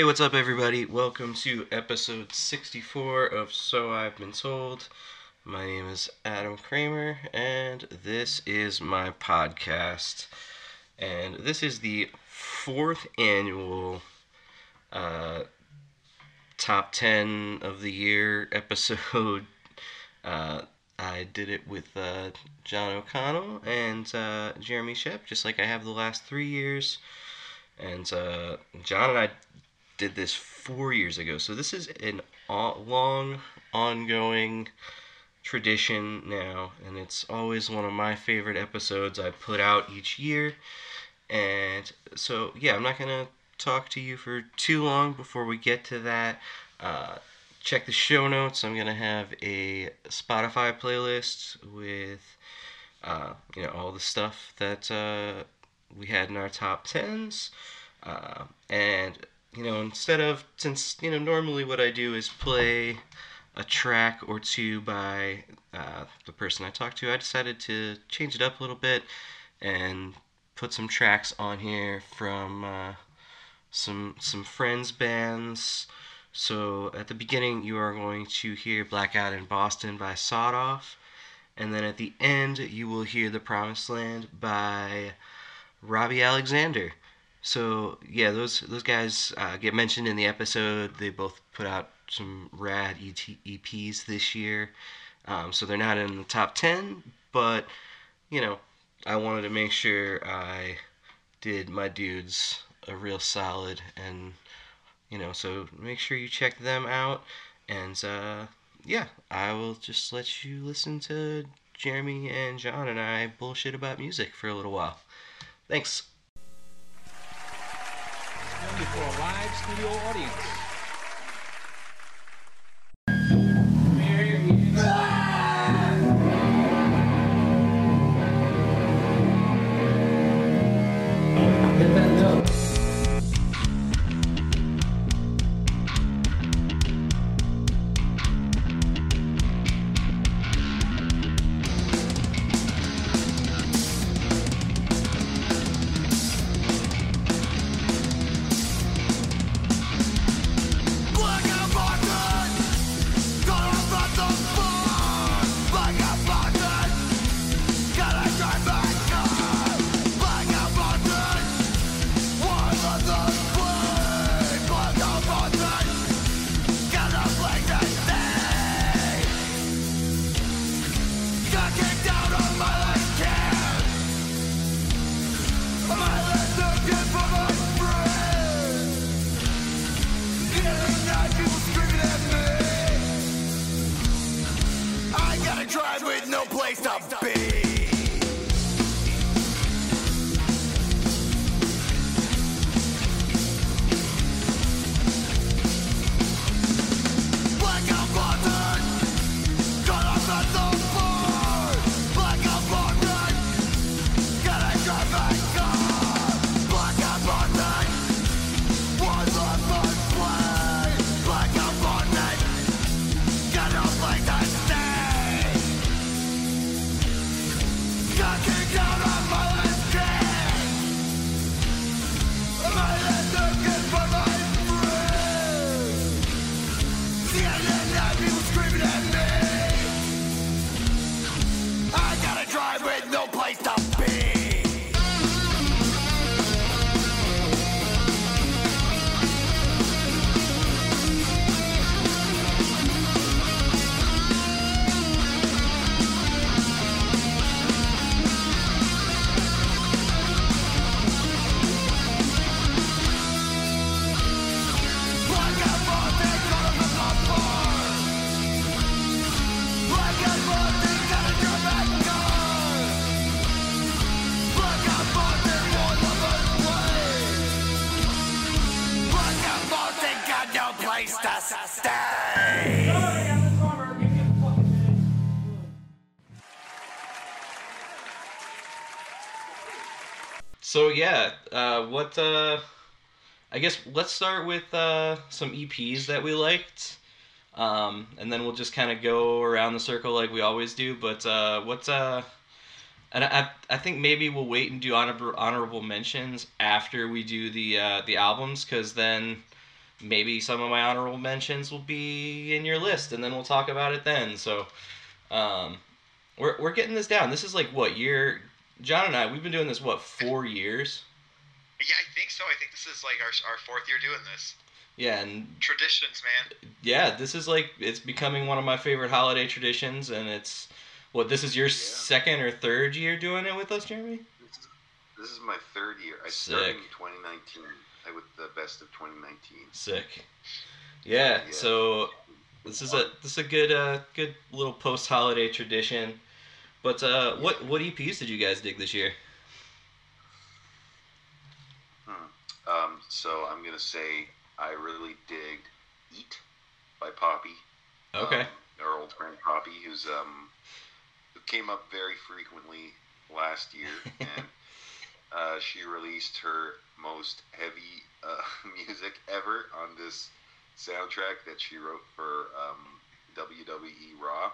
Hey, what's up, everybody? Welcome to episode 64 of So I've Been Told. My name is Adam Kramer, and this is my podcast. And this is the fourth annual uh, top 10 of the year episode. Uh, I did it with uh, John O'Connell and uh, Jeremy Schep, just like I have the last three years. And uh, John and I did this four years ago. So this is an long, ongoing tradition now, and it's always one of my favorite episodes I put out each year. And so, yeah, I'm not to talk to you for too long before we get to that. Uh, check the show notes. I'm to have a Spotify playlist with, uh, you know, all the stuff that uh, we had in our top tens. Uh, and you know, instead of since you know normally what I do is play a track or two by uh, the person I talked to, I decided to change it up a little bit and put some tracks on here from uh, some some friends bands. So at the beginning, you are going to hear Blackout in Boston by Sodoff, and then at the end, you will hear The Promised Land by Robby Alexander. So yeah, those those guys uh, get mentioned in the episode. They both put out some rad ET, EPs this year, um, so they're not in the top ten. But you know, I wanted to make sure I did my dudes a real solid, and you know, so make sure you check them out. And uh, yeah, I will just let you listen to Jeremy and John and I bullshit about music for a little while. Thanks before a live studio audience. So yeah, uh, what? Uh, I guess let's start with uh, some EPs that we liked, um, and then we'll just kind of go around the circle like we always do. But uh, what's uh, and I I think maybe we'll wait and do honorable honorable mentions after we do the uh, the albums, because then maybe some of my honorable mentions will be in your list, and then we'll talk about it then. So, um, we're we're getting this down. This is like what year? John and I, we've been doing this what four years? Yeah, I think so. I think this is like our, our fourth year doing this. Yeah, and Traditions, man. yeah, this is like it's becoming one of my favorite holiday traditions, and it's what this is your Yeah. second or third year doing it with us, Jeremy. This is, this is my third year. I started in Sick. 2019. I with the best of 2019. Sick. Yeah, Yeah. so this is a this is a good uh good little post holiday tradition. But uh, what what EPs did you guys dig this year? Um, so I'm gonna say I really digged "Eat" by Poppy. Okay. Um, our old friend Poppy, who's um, who came up very frequently last year, and uh, she released her most heavy uh, music ever on this soundtrack that she wrote for um, WWE Raw.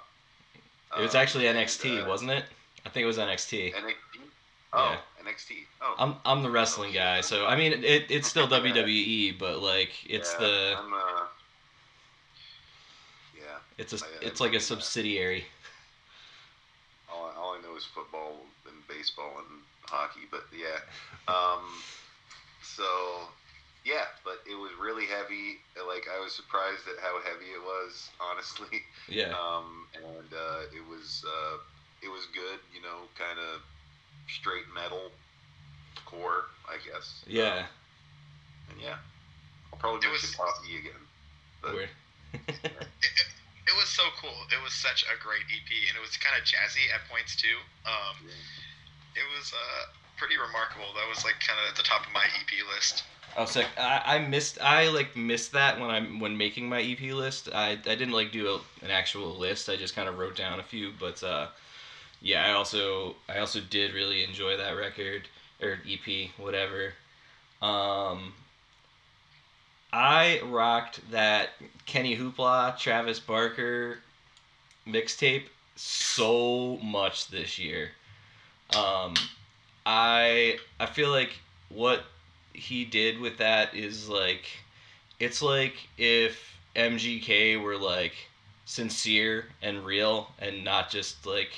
It was Um, actually NXT, uh, wasn't it? I think it was NXT. NXT. Oh, NXT. Oh, I'm I'm the wrestling guy, so I mean it, it's still WWE, but like it's yeah, the I'm, uh, yeah. it's a I- I it's like a subsidiary. All, all I know is football and baseball and hockey, but yeah. Um, so yeah, but it was really heavy. Like I was surprised at how heavy it was, honestly. Yeah. Um, and uh, it was uh, it was good. You know, kind of straight metal core, I guess. Yeah. Um, and yeah, I'll probably It mention was- Poppy again. But Weird. It was so cool. It was such a great EP, and it was kind of jazzy at points too. Um, it was uh, pretty remarkable. That was like kind of at the top of my EP list. Oh, sick! I, I missed. I like missed that when I'm when making my EP list. I, I didn't like do a, an actual list. I just kind of wrote down a few. But uh, yeah, I also I also did really enjoy that record or EP, whatever. Um, I rocked that Kenny Hoopla, Travis Barker mixtape so much this year. Um, I I feel like what he did with that is like it's like if MGK were like sincere and real and not just like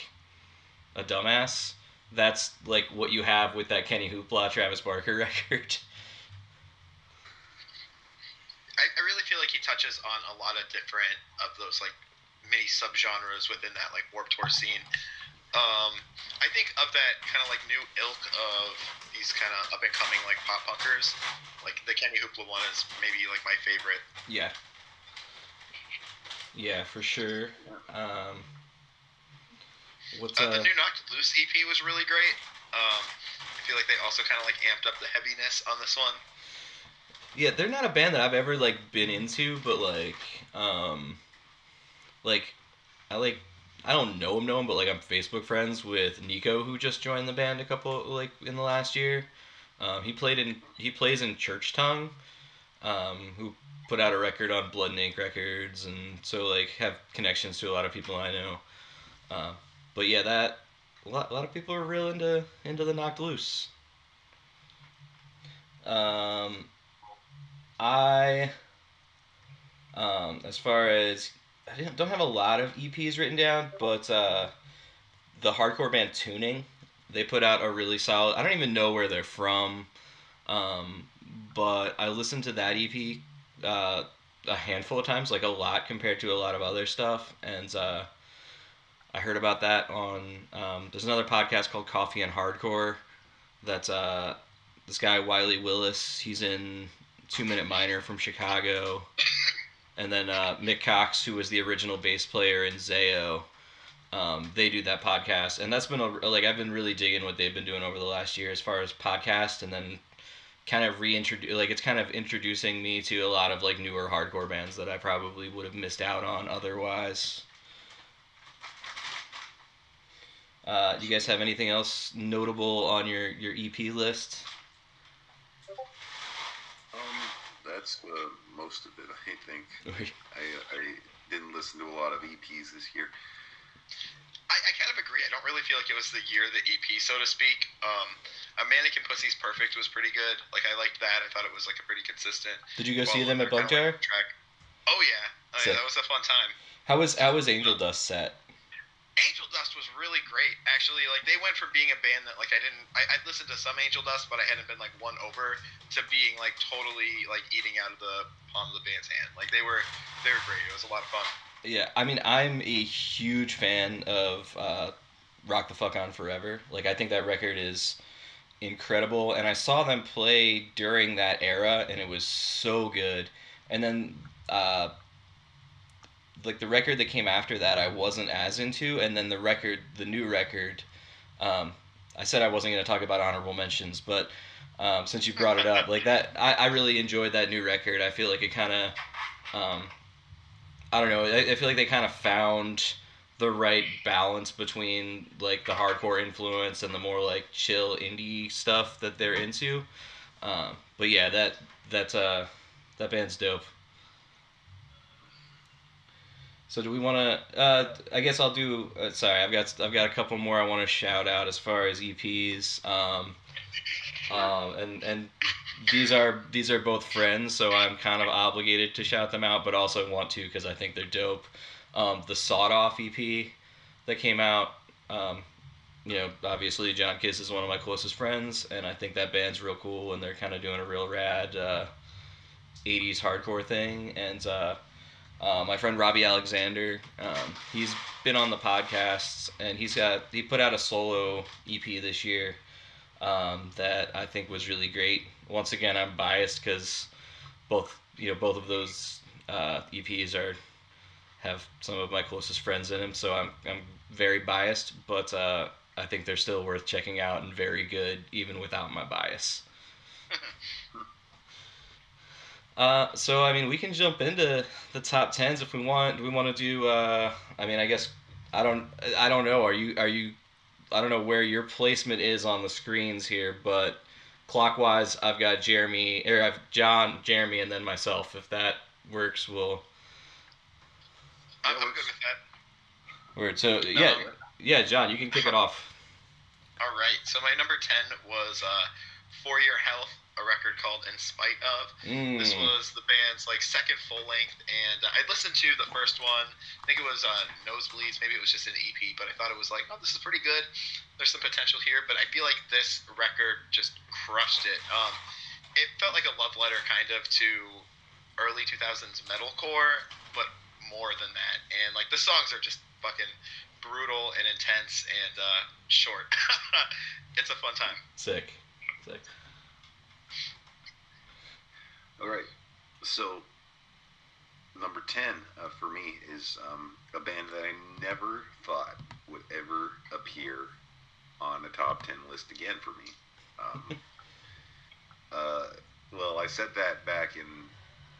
a dumbass. That's like what you have with that Kenny Hoopla Travis Barker record. I, I really feel like he touches on a lot of different of those like mini subgenres within that like Warped Tour scene. Um, I think of that kind of like new ilk of these kind of up and coming like pop punkers. Like the Kenny Hoopla one is maybe like my favorite. Yeah. Yeah, for sure. Um, what's Uh, uh, the new Knocked Loose EP was really great. Um, I feel like they also kind of like amped up the heaviness on this one. Yeah, they're not a band that I've ever like been into, but like, um, like, I like, I don't know him, know him, but like I'm Facebook friends with Nico, who just joined the band a couple like in the last year. Um, he played in he plays in Church Tongue, um, who put out a record on Blood and Ink Records, and so like have connections to a lot of people I know. Uh, but yeah, that a lot, a lot of people are real into into the Knocked Loose. Um, I, um, as far as I don't have a lot of EPs written down, but uh, the hardcore band Tuning, they put out a really solid. I don't even know where they're from, um, but I listened to that EP uh, a handful of times, like a lot compared to a lot of other stuff, and uh, I heard about that on. Um, there's another podcast called Coffee and Hardcore. That's uh, this guy Wiley Willis. He's in Two Minute Minor from Chicago, and then uh, Mick Cox, who was the original bass player in Zao. Um, they do that podcast, and that's been a, like I've been really digging what they've been doing over the last year as far as podcast, and then kind of reintroduce like it's kind of introducing me to a lot of like newer hardcore bands that I probably would have missed out on otherwise. Uh, do you guys have anything else notable on your your EP list? Um, that's uh, most of it, I think. I, I didn't listen to a lot of EPs this year. I, I kind of agree. I don't really feel like it was the year of the EP, so to speak. Um, a Mannequin Pussy's Perfect was pretty good. Like I liked that. I thought it was like a pretty consistent. Did you go see them at they're Bug kinda Jar? like track. Oh yeah, oh, yeah, that was a fun time. How was how was Angel Dust set? Angel Dust was really great, actually. Like they went from being a band that like I didn't, I, I listened to some Angel Dust, but I hadn't been like won over to being like totally like eating out of the palm of the band's hand. Like they were, they were great. It was a lot of fun. Yeah, I mean, I'm a huge fan of uh, Rock the Fuck On Forever. Like, I think that record is incredible, and I saw them play during that era, and it was so good. And then, uh, like, the record that came after that, I wasn't as into, and then the record, the new record, um, I said I wasn't going to talk about honorable mentions, but um, since you brought it up, like that, I, I really enjoyed that new record. I feel like it kind of, um, I don't know. I, I feel like they kind of found the right balance between like the hardcore influence and the more like chill indie stuff that they're into. Um, but yeah, that that's uh, that band's dope. So do we want to? Uh, I guess I'll do. Uh, sorry, I've got I've got a couple more I want to shout out as far as EPs. Um, um, and and these are these are both friends, so I'm kind of obligated to shout them out, but also want to because I think they're dope. Um, the Sodoff EP that came out, um, you know, obviously John Kiss is one of my closest friends, and I think that band's real cool, and they're kind of doing a real rad uh, '80s hardcore thing. And uh, my friend Robby Alexander, um, he's been on the podcasts, and he's got he put out a solo EP this year um, that I think was really great. Once again, I'm biased because both you know both of those uh, EPs are have some of my closest friends in them, so I'm I'm very biased, but uh, I think they're still worth checking out and very good even without my bias. Uh, so I mean, we can jump into the top tens if we want. Do we want to do? Uh, I mean, I guess I don't. I don't know. Are you? Are you? I don't know where your placement is on the screens here, but clockwise, I've got Jeremy, or I've John, Jeremy, and then myself. If that works, we'll. I'm, I'm good with that. Word. So yeah, Um, yeah, John, you can kick it off. All right. So my number ten was uh, "For Your Health," a record called "In Spite of." This Mm. was the band's like second full length, and uh, I listened to the first one. I think it was uh, Nosebleeds. Maybe it was just an EP, but I thought it was like, oh, this is pretty good. There's some potential here, but I feel like this record just crushed it. Um, it felt like a love letter, kind of, to early 2000s metalcore, but more than that. And like the songs are just fucking brutal and intense and uh, short. it's a fun time. Sick. Sick. All right. So, number 10 uh, for me is um, a band that I never thought would ever appear on a top 10 list again for me. Um, uh, well, I said that back in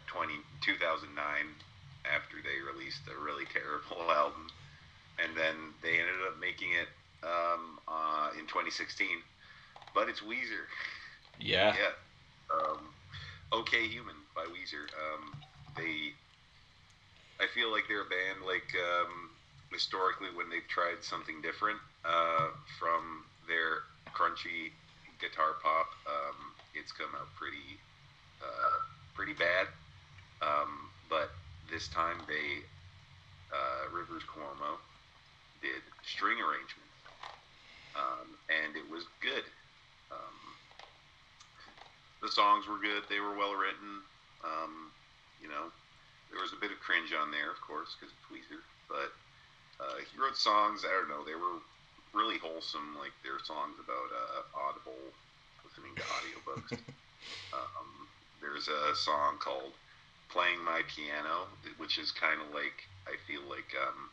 20, 2009 after they released a really terrible album. And then they ended up making it um, uh, in 2016. But it's Weezer. Yeah. Yeah. Um, okay Human by Weezer. Um, they, I feel like they're a band like um, historically when they've tried something different uh, from their crunchy guitar pop. Um, it's come out pretty, uh, pretty bad. Um, but this time they, uh, Rivers Cuomo, did string arrangement, um, and it was good. Um, the songs were good. They were well written. Um, you know, there was a bit of cringe on there, of course, because it's Weezer. But uh, he wrote songs. I don't know. They were really wholesome. Like there their songs about uh, Audible, listening to audiobooks. um, there's a song called "Playing My Piano," which is kind of like I feel like um,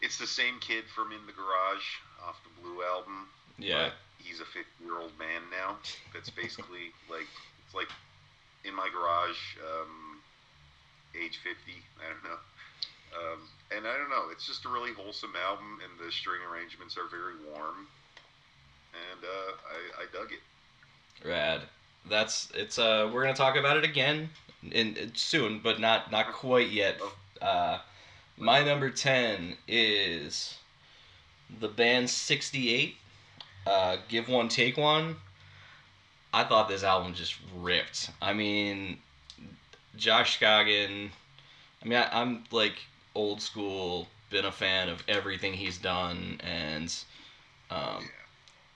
it's the same kid from In the Garage off the Blue album Yeah. but he's a 50 year old man now. That's basically like it's like in my garage, um, age 50. I don't know. Um, and I don't know. It's just a really wholesome album, and the string arrangements are very warm. And uh, I, I dug it. Rad. That's it's uh we're gonna talk about it again in, in soon, but not not quite yet. Uh, My number 10 is the band 68, uh, Give One, Take One. I thought this album just ripped. I mean, Josh Scogin, I mean, I, I'm like old school, been a fan of everything he's done, and um,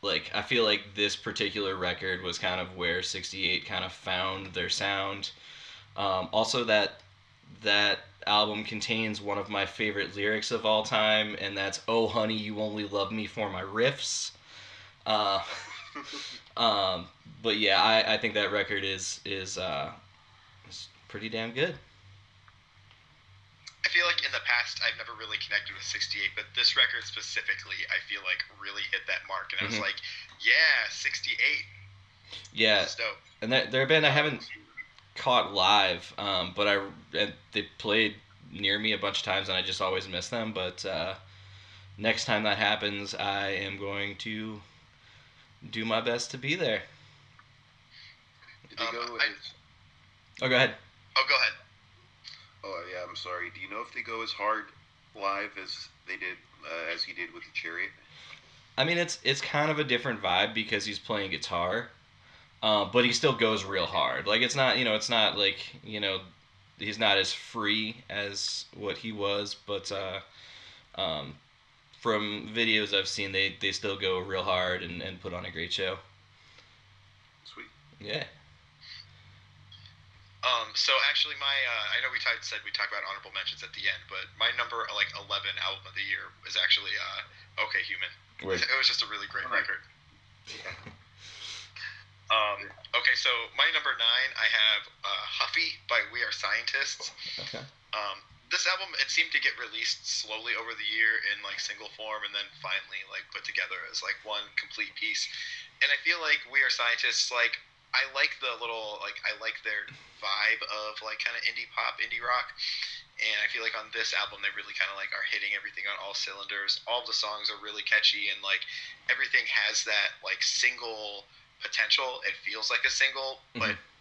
like I feel like this particular record was kind of where 68 kind of found their sound. Um, also, that that album contains one of my favorite lyrics of all time, and that's "Oh, honey, you only love me for my riffs." Uh, um, but yeah, I, I think that record is is uh, is pretty damn good. I feel like in the past I've never really connected with 68, but this record specifically, I feel like really hit that mark, and I was Mhm. like, yeah, 68. Yeah, That's dope. and they're, they're I haven't caught live, um, but I and they played near me a bunch of times, and I just always miss them. But uh, next time that happens, I am going to do my best to be there. Um, go I- Oh, go ahead. Oh, go ahead. Oh yeah, I'm sorry. Do you know if they go as hard live as they did uh, as he did with the Chariot? I mean, it's it's kind of a different vibe because he's playing guitar, uh, but he still goes real hard. Like it's not you know it's not like you know he's not as free as what he was, but uh, um, from videos I've seen, they they still go real hard and, and put on a great show. Sweet. Yeah. Um, so actually, my uh, I know we talked, said we talk about honorable mentions at the end, but my number like 11 album of the year is actually uh, Okay Human. Word. It was just a really great Alright. record. Um, okay, so my number nine, I have uh, Huffy by We Are Scientists. Okay. Um, this album, it seemed to get released slowly over the year in like single form, and then finally like put together as like one complete piece. And I feel like We Are Scientists, like I like the little like I like their vibe of like kind of indie pop, indie rock. And I feel like on this album, they really kind of like are hitting everything on all cylinders. All the songs are really catchy, and like everything has that like single potential. It feels like a single, but mm-hmm.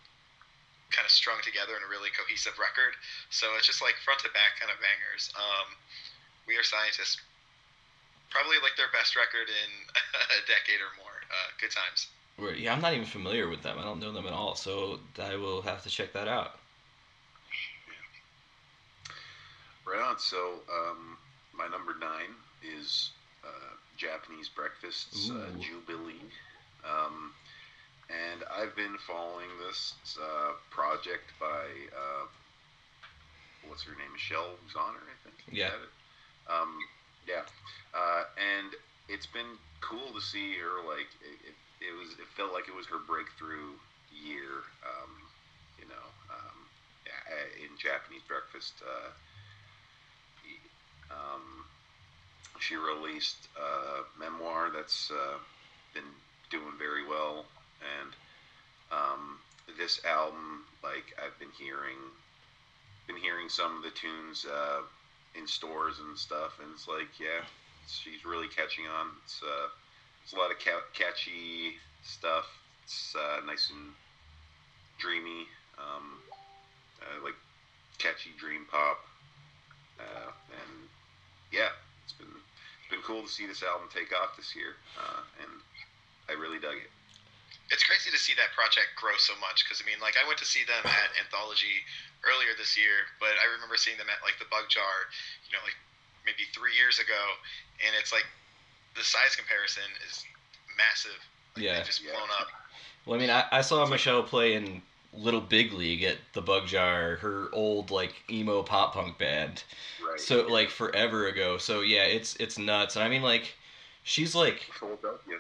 Kind of strung together in a really cohesive record. So it's just like front to back kind of bangers. Um, we are scientists. Probably like their best record in a decade or more. Uh, good times. Yeah, I'm not even familiar with them. I don't know them at all, so I will have to check that out. Right on. So um, my number nine is uh, Japanese Breakfast's uh, Jubilee. Um, and I've been following this uh, project by uh, what's her name, Michelle Zauner, I think. Yeah. Um, yeah. Uh, and it's been cool to see her. Like it, it, it was. It felt like it was her breakthrough year. Um, you know, um, in Japanese Breakfast. Uh, um, she released a memoir that's uh, been doing very well, and um, this album, like I've been hearing, been hearing some of the tunes uh, in stores and stuff, and it's like, yeah, she's really catching on. It's uh, it's a lot of ca- catchy stuff. It's uh, nice and dreamy, um, uh, like catchy dream pop, uh, and yeah, it's been it's been cool to see this album take off this year, uh, and I really dug it. It's crazy to see that project grow so much because I mean, like I went to see them at Anthology earlier this year, but I remember seeing them at like the Bug Jar, you know, like maybe three years ago, and it's like the size comparison is massive. Like, Yeah. they've just Yeah. blown up. Well, I mean, I, I saw Michelle play in Little Big League at the Bug Jar, her old like emo pop punk band. Right. So like forever ago. So yeah, it's it's nuts. And I mean like she's like Philadelphia.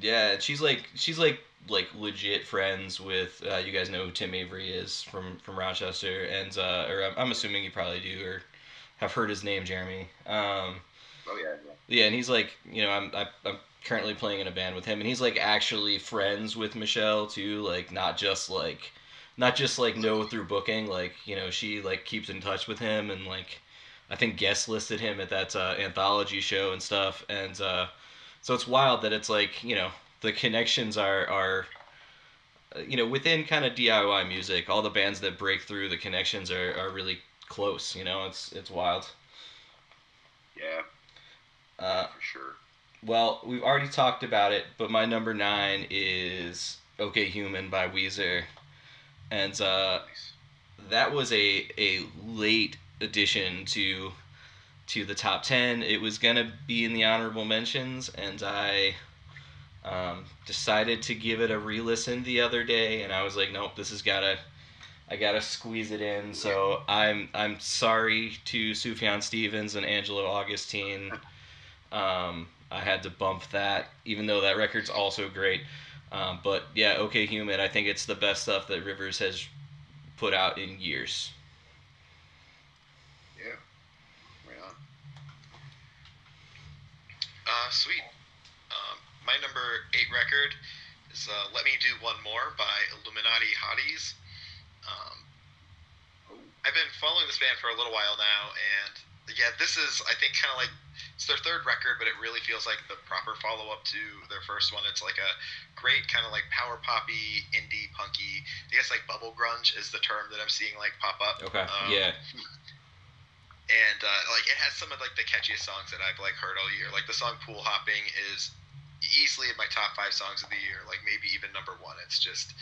Yeah, she's like she's like like legit friends with uh, you guys know who Tim Avery is from from Rochester and uh, or I'm, I'm assuming you probably do or have heard his name, Jeremy. Um, Oh yeah, yeah. yeah, and he's like, you know, I'm I, I'm currently playing in a band with him, and he's like actually friends with Michelle too, like not just like, not just like know through booking, like you know she like keeps in touch with him and like, I think guest listed him at that uh, anthology show and stuff, and uh, so it's wild that it's like you know the connections are are. uh, You know, within kind of DIY music, all the bands that break through, the connections are, are really close. You know, it's it's wild. Yeah, Uh, for sure. well, we've already talked about it, but my number nine is "Okay Human" by Weezer, and uh, Nice. that was a a late addition to to the top 10 it was gonna be in the honorable mentions and i um, decided to give it a re-listen the other day and i was like nope this has gotta i gotta squeeze it in. So i'm i'm sorry to sufjan stevens and angelo augustine. Um, i had to bump that even though that record's also great. Um, but yeah okay human i think it's the best stuff that rivers has put out in years Yeah. Right on. Uh, sweet. Um, my number eight record is uh, "Let Me Do One More" by Illuminati Hotties. Um, I've been following this band for a little while now, and yeah, this is I think kind of like it's their third record, but it really feels like the proper follow up to their first one. It's like a great kind of like power poppy, indie, punky. I guess like bubble grunge is the term that I'm seeing like pop up. okay Um, yeah and uh, like it has some of like the catchiest songs that I've like heard all year. Like the song "Pool Hopping" is easily in my top five songs of the year, like maybe even number one. It's just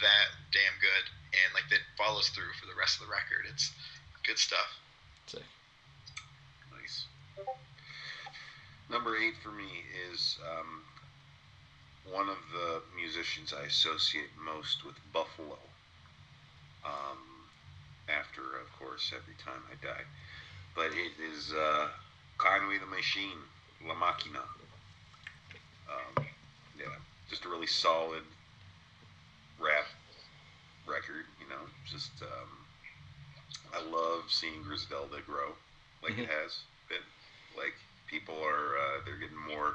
that damn good, and like that follows through for the rest of the record. It's good stuff. nice. Number eight for me is um, one of the musicians I associate most with Buffalo. Um, after, of course, every time I die. But it is uh, Conway the Machine, La Maquina. Um, yeah, just a really solid rap record, you know. Just, um, I love seeing Griselda grow like it has been. Like, people are, uh, they're getting more.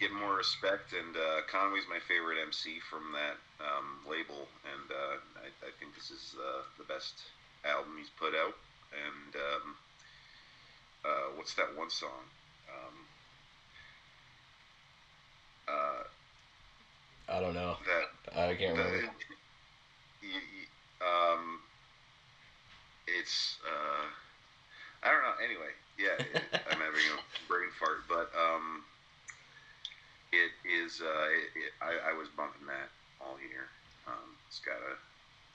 Getting more respect, and uh, Conway's my favorite MC from that um, label, and uh, I, I think this is uh, the best album he's put out. And um, uh, what's that one song? Um, uh, i don't know that i can't remember um, it's uh, I don't know. Anyway, yeah, it, I'm having a brain fart, but um, it is. Uh, I, I was bumping that all year. Um, it's got a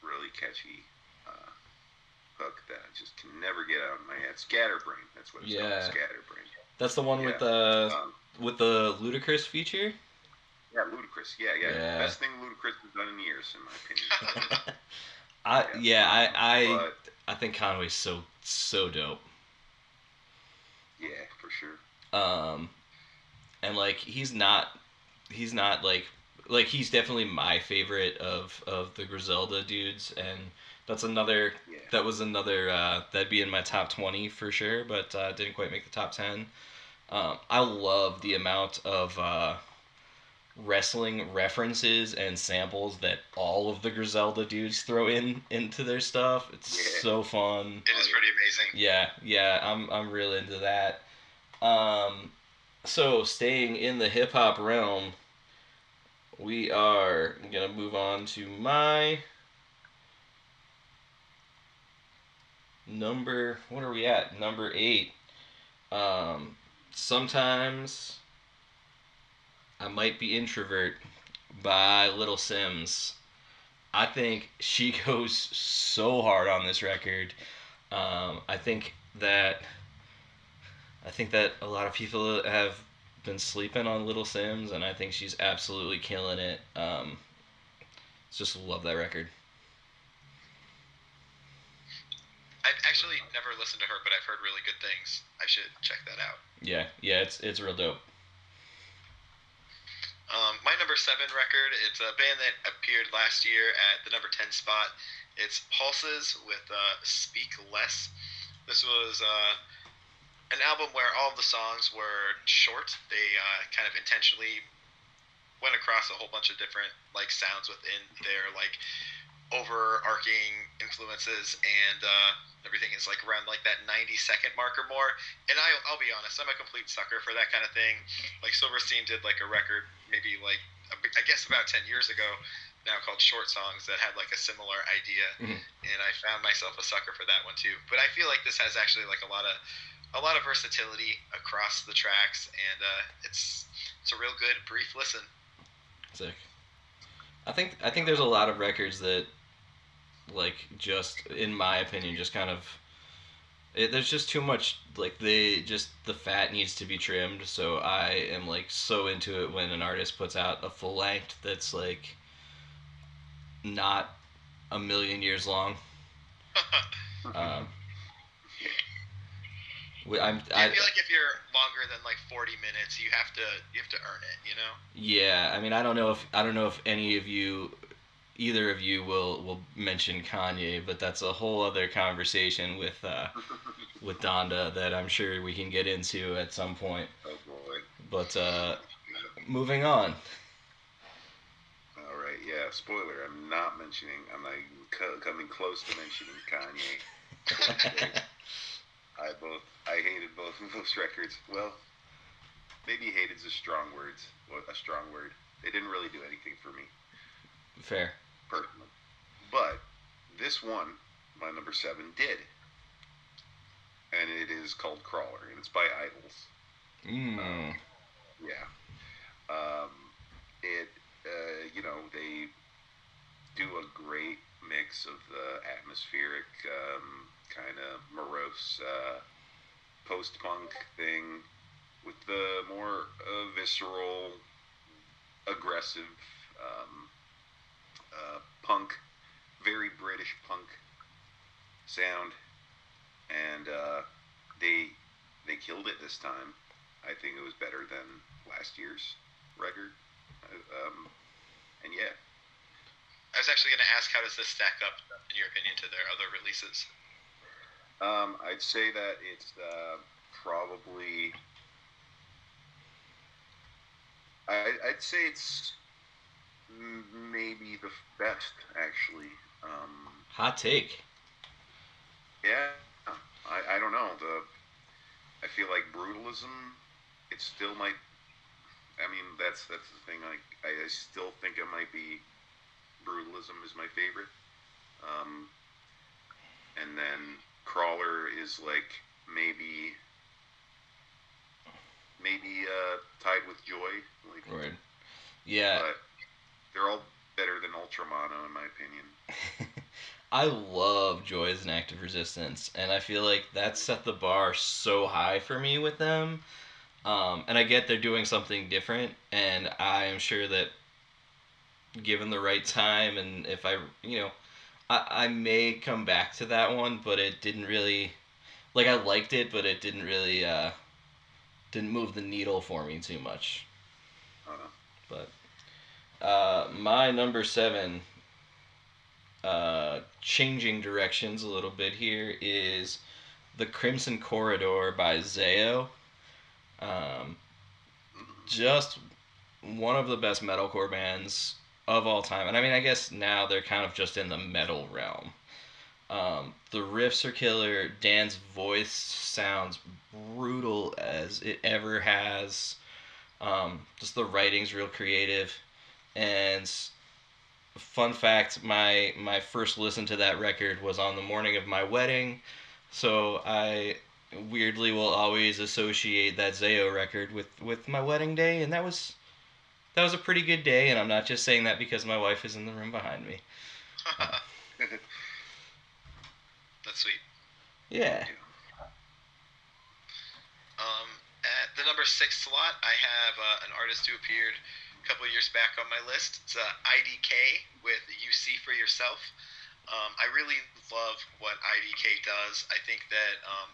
really catchy hook that I just can never get out of my head. Scatterbrain. That's what it's Yeah. called. Scatterbrain. that's the one with the Um, with the Ludacris feature yeah, Ludacris. Yeah, yeah, Yeah. Best thing Ludacris has done in years, in my opinion. i yeah i i but i think conway's so so dope yeah, for sure. um and like he's not he's not like like he's definitely my favorite of of the griselda dudes and that's another Yeah. that was another uh that'd be in my top 20 for sure but uh didn't quite make the top 10 um i love the amount of uh wrestling references and samples that all of the griselda dudes throw in into their stuff it's Yeah. so fun It is pretty amazing. yeah, yeah, I'm I'm real into that. Um, so staying in the hip hop realm, we are gonna move on to my number. What are we at? Number eight. Um, sometimes I might be introvert by Little Simz. I think she goes so hard on this record. Um, I think that I think that a lot of people have been sleeping on Little Simz, and I think she's absolutely killing it. Um, just love that record. I've actually never listened to her, but I've heard really good things. I should check that out. Yeah, yeah, it's it's real dope. Um, my number seven record, it's a band that appeared last year at the number 10 spot. It's Pulses with uh, Speak Less. This was uh, an album where all the songs were short. They uh, kind of intentionally went across a whole bunch of different like sounds within their like overarching influences and uh, everything is like around like that 90 second mark or more and I, i'll be honest i'm a complete sucker for that kind of thing like silverstein did like a record maybe like i guess about 10 years ago now called short songs that had like a similar idea Mhm. and i found myself a sucker for that one too but i feel like this has actually like a lot of a lot of versatility across the tracks, and uh, it's it's a real good brief listen. Sick. I think I think there's a lot of records that, like, just in my opinion, just kind of. It, there's just too much like they just the fat needs to be trimmed. So I am like so into it when an artist puts out a full length that's like not a million years long. Um, I'm, I, I, feel like if you're longer than like 40 minutes, you have to you have to earn it. You know. Yeah, I mean, I don't know if I don't know if any of you, either of you, will will mention Kanye, but that's a whole other conversation with uh, with Donda that I'm sure we can get into at some point. Oh boy. But uh, moving on. All right. Yeah. Spoiler. I'm not mentioning. I'm not co- coming close to mentioning Kanye. I both. I hated both of those records. Well, maybe hated's a strong word. A strong word. They didn't really do anything for me Fair. personally. But this one, my number seven, did. And it is called Crawler, and it's by Idles. Mm. Yeah. Um, it, uh, you know, they do a great mix of the atmospheric, um, kind of morose uh, post punk thing with the more uh, visceral, aggressive um, uh, punk, very British punk sound. And uh, they they killed it this time. I think it was better than last year's record. Uh, Um, and yeah, I was actually going to ask, how does this stack up, in your opinion, to their other releases? Um, I'd say that it's uh, probably. I, I'd say it's maybe the best, actually. Um, Hot take. yeah, I, I don't know. The I feel like brutalism. It still might. I mean, that's that's the thing. Like, I, I still think it might be brutalism is my favorite. Um, and then crawler is like maybe maybe uh, tied with joy. Like, Word. Yeah. but they're all better than Ultramono in my opinion. I love Joy as an Act of Resistance, and I feel like that set the bar so high for me with them. Um, and I get they're doing something different, and I am sure that given the right time, and if I, you know, I, I may come back to that one, but it didn't really, like, I liked it, but it didn't really, uh, didn't move the needle for me too much. I don't. But uh, my number seven, uh, changing directions a little bit here, is The Crimson Corridor by Zao. Um, just one of the best metalcore bands of all time. And I mean, I guess now they're kind of just in the metal realm. Um, the riffs are killer. Dan's voice sounds brutal as it ever has. Um, just the writing's real creative. And fun fact, my my first listen to that record was on the morning of my wedding. So I weirdly will always associate that Zao record with with my wedding day and that was that was a pretty good day and I'm not just saying that because my wife is in the room behind me. That's sweet. Yeah. Um, at the number six slot, I have uh, an artist who appeared a couple of years back on my list. It's uh, IDK with "You See for Yourself." Um, I really love what IDK does. I think that um,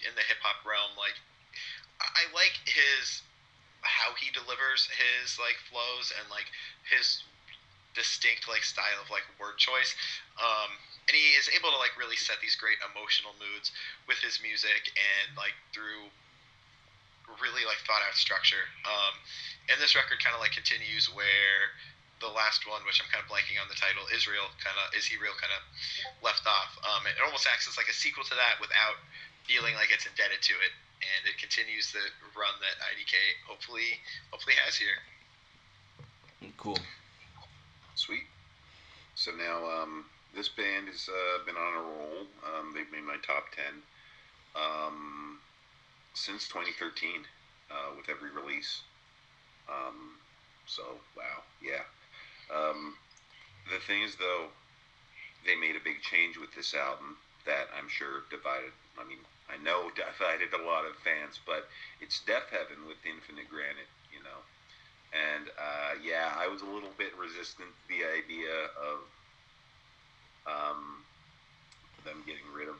in the hip hop realm, like I I like his how he delivers his like flows and like his distinct like style of like word choice. Um, and he is able to like really set these great emotional moods with his music and like through really like thought out structure. Um, and this record kind of like continues where the last one, which I'm kind of blanking on the title, Israel kind of is he real kind of left off. Um, it almost acts as like a sequel to that without feeling like it's indebted to it, and it continues the run that IDK hopefully hopefully has here. Cool. Sweet. So now, um, this band has uh, been on a roll. Um, they've made my top ten. Um, since 2013 uh, with every release. Um, so wow, yeah. Um, the thing is, though, they made a big change with this album that I'm sure divided. I mean, I know divided a lot of fans, but it's Deafheaven with Infinite Granite, you know. And uh, yeah, I was a little bit resistant to the idea of um, them getting rid of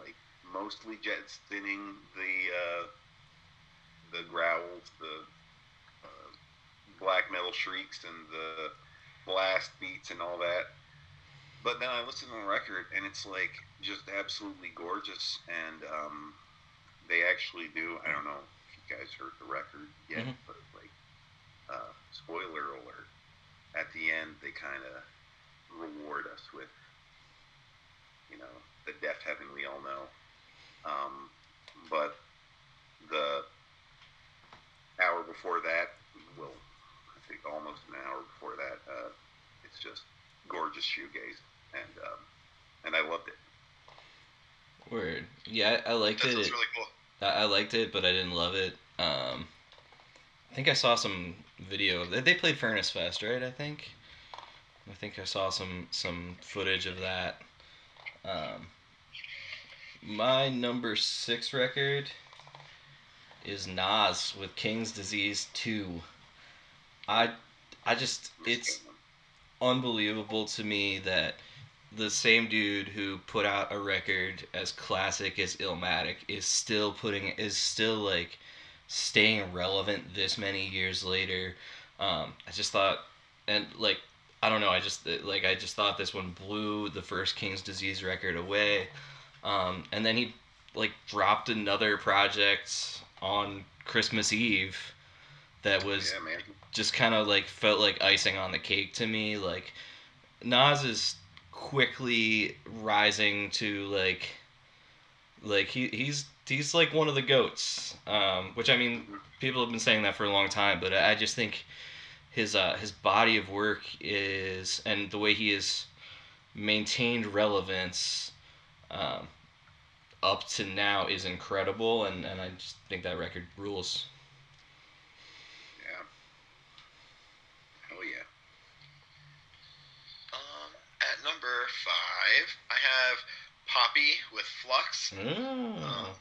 like mostly jettisoning the uh, the growls, the uh, black metal shrieks, and the blast beats and all that. But then I listen to the record, and it's like just absolutely gorgeous. And um, they actually do. I don't know if you guys heard the record yet, Mhm. but like uh, spoiler alert. At the end, they kind of reward us with, you know, the Deafheaven we all know. Um, but the hour before that, well, I think almost an hour before that, uh, it's just gorgeous shoegaze, and um, and I loved it. Word. Yeah, I, I liked That it. really cool. I, I liked it, but I didn't love it. Um, I think I saw some video. They, they played Furnace Fest, right? I think. I think I saw some some footage of that. Um, my number six record is Nas with King's Disease Two. I I just it's unbelievable to me that the same dude who put out a record as classic as Illmatic is still putting is still like staying relevant this many years later. Um, I just thought, and like I don't know, I just like I just thought this one blew the first King's Disease record away, um, and then he like dropped another project on Christmas Eve that was yeah, man. just kind of like felt like icing on the cake to me. Like Nas is quickly rising to like like he he's he's like one of the goats. Um, which I mean, people have been saying that for a long time, but I just think his uh, his body of work is and the way he has maintained relevance um, up to now is incredible, and, and I just think that record rules. Yeah. Hell yeah. Um, at number five, I have Poppy with Flux. Oh.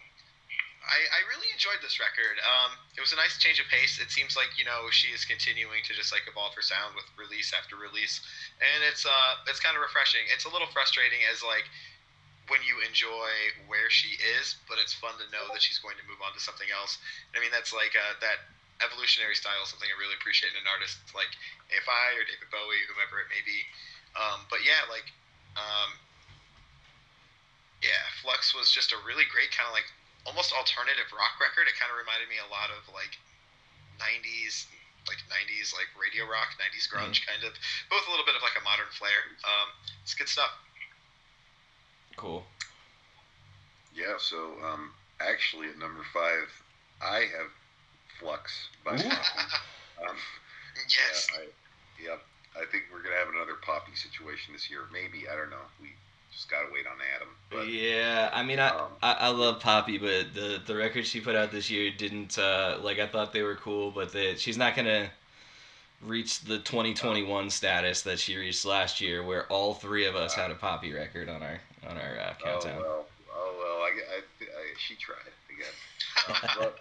I, I really enjoyed this record. Um, it was a nice change of pace. It seems like you know she is continuing to just like evolve her sound with release after release, and it's uh it's kind of refreshing. It's a little frustrating as like when you enjoy where she is, but it's fun to know that she's going to move on to something else. I mean that's like uh, that evolutionary style is something I really appreciate in an artist like AFI or David Bowie, whomever it may be. Um, but yeah, like um, yeah, Flux was just a really great kind of like almost alternative rock record. It kind of reminded me a lot of like 90s, like 90s like radio rock, 90s grunge kind of. Both a little bit of like a modern flair. Um, it's good stuff. Cool. Yeah, so um, actually at number five, I have Flux by um, Yes. Yeah, I, yep. I think we're gonna have another poppy situation this year. Maybe I don't know. We just gotta wait on Adam. But yeah, I mean, I, um, I I love Poppy, but the the records she put out this year didn't uh, like I thought they were cool, but they, she's not gonna reach the 2021 status that she reached last year, where all three of us had a Poppy record on our on our uh, oh well, oh well. I, I, I she tried. I guess. Um, but,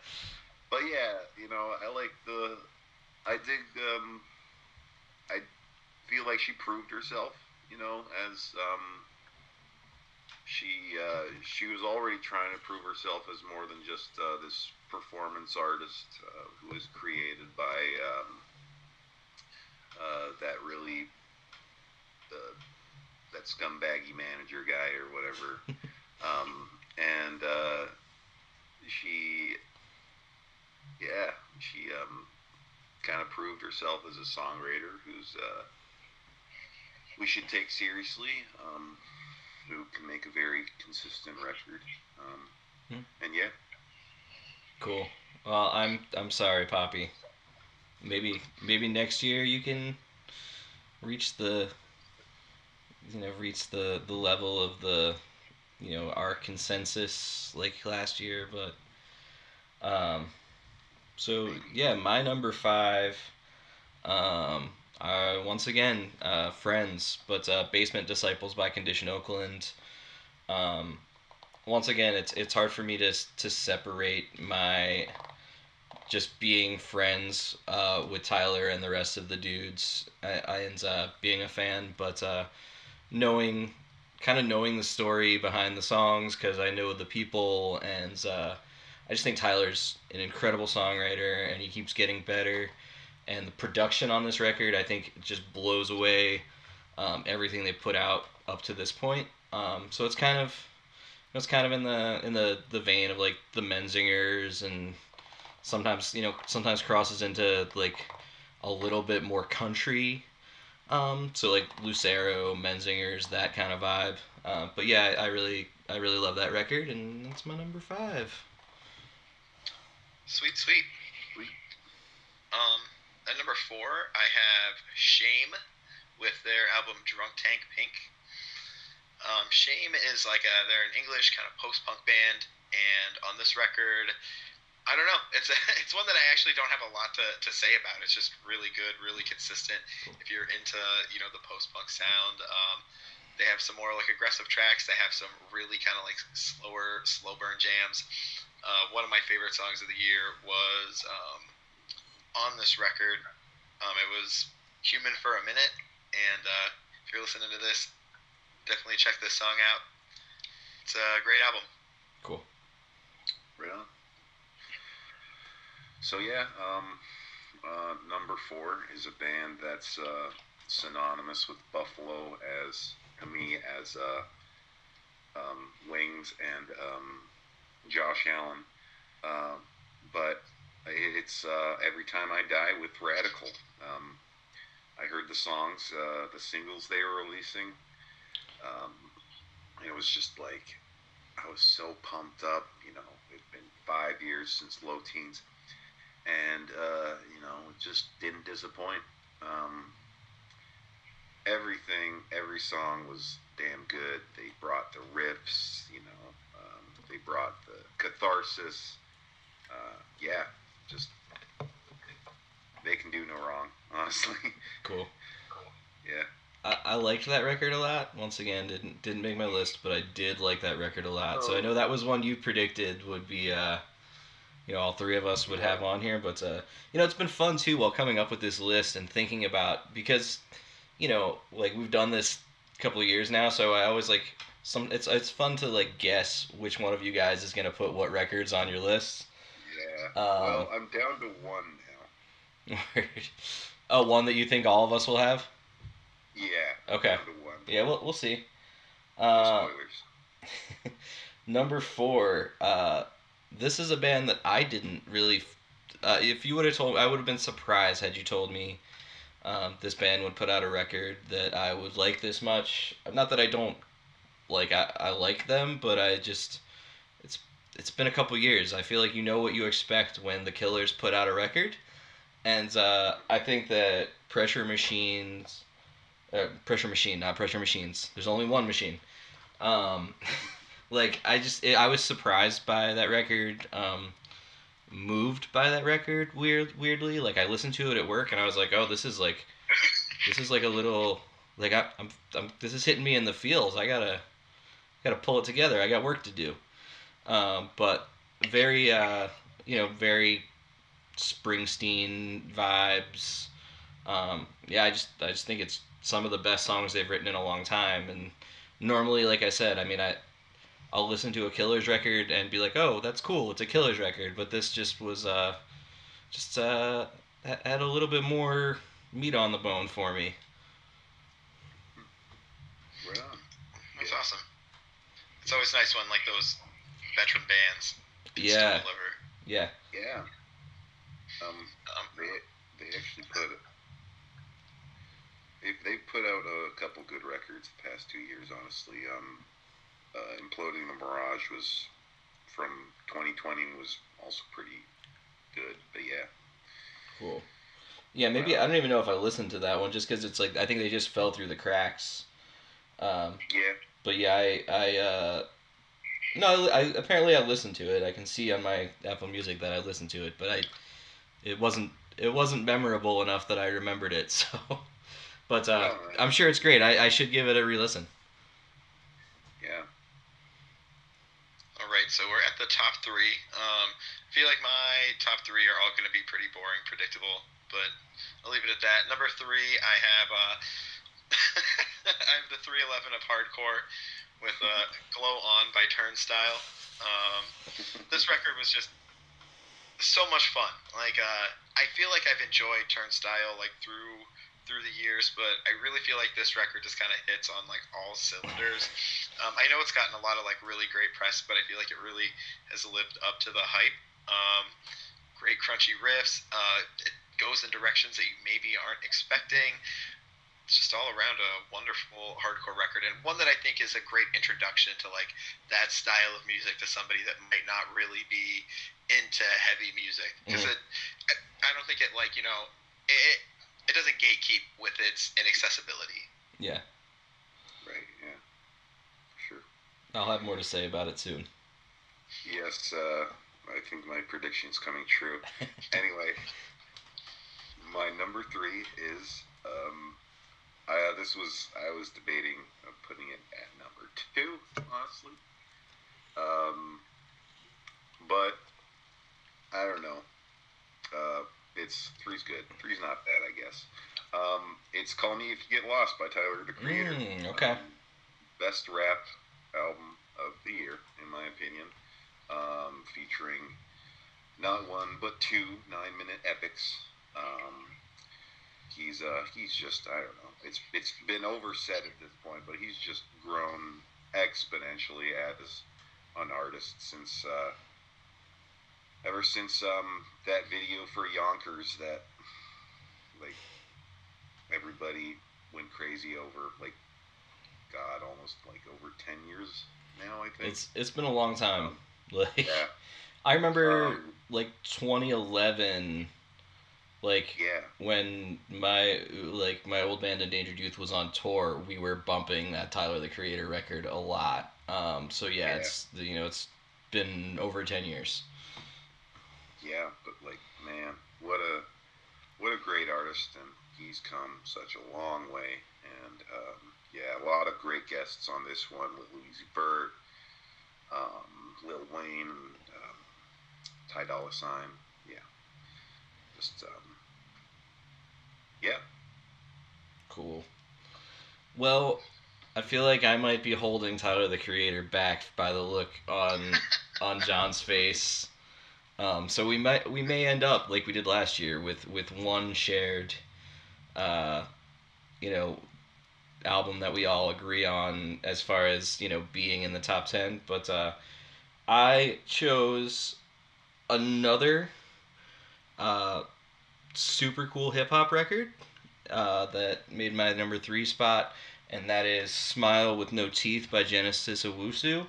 but yeah, you know, I like the. I dig. Um, I feel like she proved herself. You know, as um, she uh, she was already trying to prove herself as more than just uh, this performance artist uh, who was created by um, uh, that really uh, that scumbaggy manager guy or whatever. um, and uh, she, yeah, she um, kind of proved herself as a songwriter who's uh, we should take seriously. Um, who can make a very consistent record. Um, Hmm. And yeah, Cool. Well, I'm I'm sorry, Poppy. Maybe maybe next year you can reach the you know reach the the level of the you know our consensus like last year, but Um, so yeah, my number five. Um, uh, once again, uh, friends, but uh, Basement Disciples by Condition Oakland. Um, once again, it's it's hard for me to to separate my just being friends uh, with Tyler and the rest of the dudes. I, I ends up being a fan, but uh, knowing kind of knowing the story behind the songs because I know the people and uh, I just think Tyler's an incredible songwriter and he keeps getting better. And the production on this record, I think, just blows away um, everything they put out up to this point. Um, so it's kind of it's kind of in the in the the vein of like the Menzingers and sometimes you know sometimes crosses into like a little bit more country um, so like Lucero, Menzingers, that kind of vibe. Uh, but yeah, I, I really, I really love that record, and that's my number five. Sweet, sweet. Sweet. Four, I have Shame with their album Drunk Tank Pink. Um, Shame is like a, they're an English kind of post-punk band, and on this record, I don't know. It's a, it's one that I actually don't have a lot to, to say about. It's just really good, really consistent. If you're into you know the post punk sound, um, they have some more like aggressive tracks. They have some really kind of like slower, slow burn jams. Uh, one of my favorite songs of the year was um, on this record. Um, it was "Human for a Minute," and uh, if you're listening to this, definitely check this song out. It's a great album. Cool. Right on. So yeah, um, uh, number four is a band that's uh, synonymous with Buffalo as to me as uh, um, Wings and um, Josh Allen, uh, but it's uh, every time I die with Radical. Um, I heard the songs, uh, the singles they were releasing. Um, it was just like I was so pumped up. You know, it'd been five years since Low Teens and uh, you know, it just didn't disappoint. Um, everything, every song was damn good. They brought the riffs, you know, um, they brought the catharsis. Uh, yeah, just they can do no wrong, honestly. Cool. yeah. I, I liked that record a lot. Once again, didn't didn't make my list, but I did like that record a lot. So I know that was one you predicted would be, uh, you know, all three of us would have on here. But uh, you know, it's been fun too while coming up with this list and thinking about because, you know, like we've done this a couple of years now, so I always like some. It's it's fun to like guess which one of you guys is gonna put what records on your list. Yeah. Um, well, I'm down to one now. oh, one that you think all of us will have? Yeah. Okay. Down to one. Yeah, we'll we'll see. Uh, spoilers. number four. Uh, this is a band that I didn't really. Uh, if you would have told, I would have been surprised had you told me um, this band would put out a record that I would like this much. Not that I don't like. I, I like them, but I just it's been a couple years. I feel like you know what you expect when the Killers put out a record, and uh, I think that Pressure Machines. Uh, pressure machine, not pressure machines. There's only one machine. Um, like I just it, I was surprised by that record. Um, moved by that record weird weirdly. Like I listened to it at work and I was like, oh, this is like this is like a little like I, I'm, I'm this is hitting me in the feels. I gotta gotta pull it together. I got work to do. Um, but very uh, you know very Springsteen vibes. Um, yeah, I just I just think it's some of the best songs they've written in a long time. And normally, like I said, I mean I I'll listen to a Killers record and be like, oh, that's cool, it's a Killers record. But this just was uh, just uh, had a little bit more meat on the bone for me. Right on. That's awesome. It's always nice when like those veteran bands can still Yeah, deliver. yeah, Yeah. Um, Um, they they actually put they they put out a couple good records the past two years. Honestly, um, uh, imploding the Mirage was from 2020 was also pretty good. But yeah, cool. Yeah, maybe I don't even know if I listened to that one just because it's like I think they just fell through the cracks. Um, yeah, but yeah, I I uh, No, I, I apparently I listened to it. I can see on my Apple Music that I listened to it, but I it wasn't it wasn't memorable enough that I remembered it. So, but uh, Alright. I'm sure it's great. I, I should give it a re-listen. Yeah. All right, so we're at the top three. Um, I feel like my top three are all going to be pretty boring, predictable, but I'll leave it at that. Number three, I have uh, I have the 311 of hardcore with uh, "Glow On" by Turnstile. Um, this record was just so much fun. Like uh, I feel like I've enjoyed Turnstile like through through the years, but I really feel like this record just kind of hits on like all cylinders. Um, I know it's gotten a lot of like really great press, but I feel like it really has lived up to the hype. Um, great crunchy riffs. Uh, it goes in directions that you maybe aren't expecting. It's just all around a wonderful hardcore record, and one that I think is a great introduction to like that style of music to somebody that might not really be into heavy music. Because Mhm. it, I- I don't think it like you know it it doesn't gatekeep with its inaccessibility. Yeah, Right. Yeah. Sure. I'll have more to say about it soon. Yes. Uh, I think my prediction's coming true. anyway, my number three is um, I, uh, this was I was debating putting it at number two, honestly. Um, but I don't know. Uh, it's three's good. Three's not bad, I guess. Um, it's "Call Me If You Get Lost" by Tyler the Creator. Mm, okay. Um, best rap album of the year, in my opinion, um, featuring not one but two nine-minute epics. Um, he's uh, he's just I don't know. It's it's been overset at this point, but he's just grown exponentially as an artist since uh, ever since um, that video for Yonkers that like everybody went crazy over like God almost like over ten years now I think. It's it's been a long time. Like yeah, I remember Um, like 2011, like yeah, when my like my old band Endangered Youth was on tour, we were bumping that Tyler the Creator record a lot. Um, so yeah, Yeah. it's you know it's been over 10 years. yeah. But like, man, what a what a great artist, and he's come such a long way. And um, yeah, a lot of great guests on this one with Louise Bird, um, Lil Wayne, and, um, Ty Dolla Sign. Yeah, just um, yeah. Cool. Well, I feel like I might be holding Tyler the Creator back by the look on on John's face. Um, so we might we may end up like we did last year with with one shared, uh, you know, album that we all agree on as far as you know being in the top ten. But uh, I chose another uh, super cool hip hop record uh, that made my number three spot, and that is "Smile with No Teeth" by Genesis Owusu.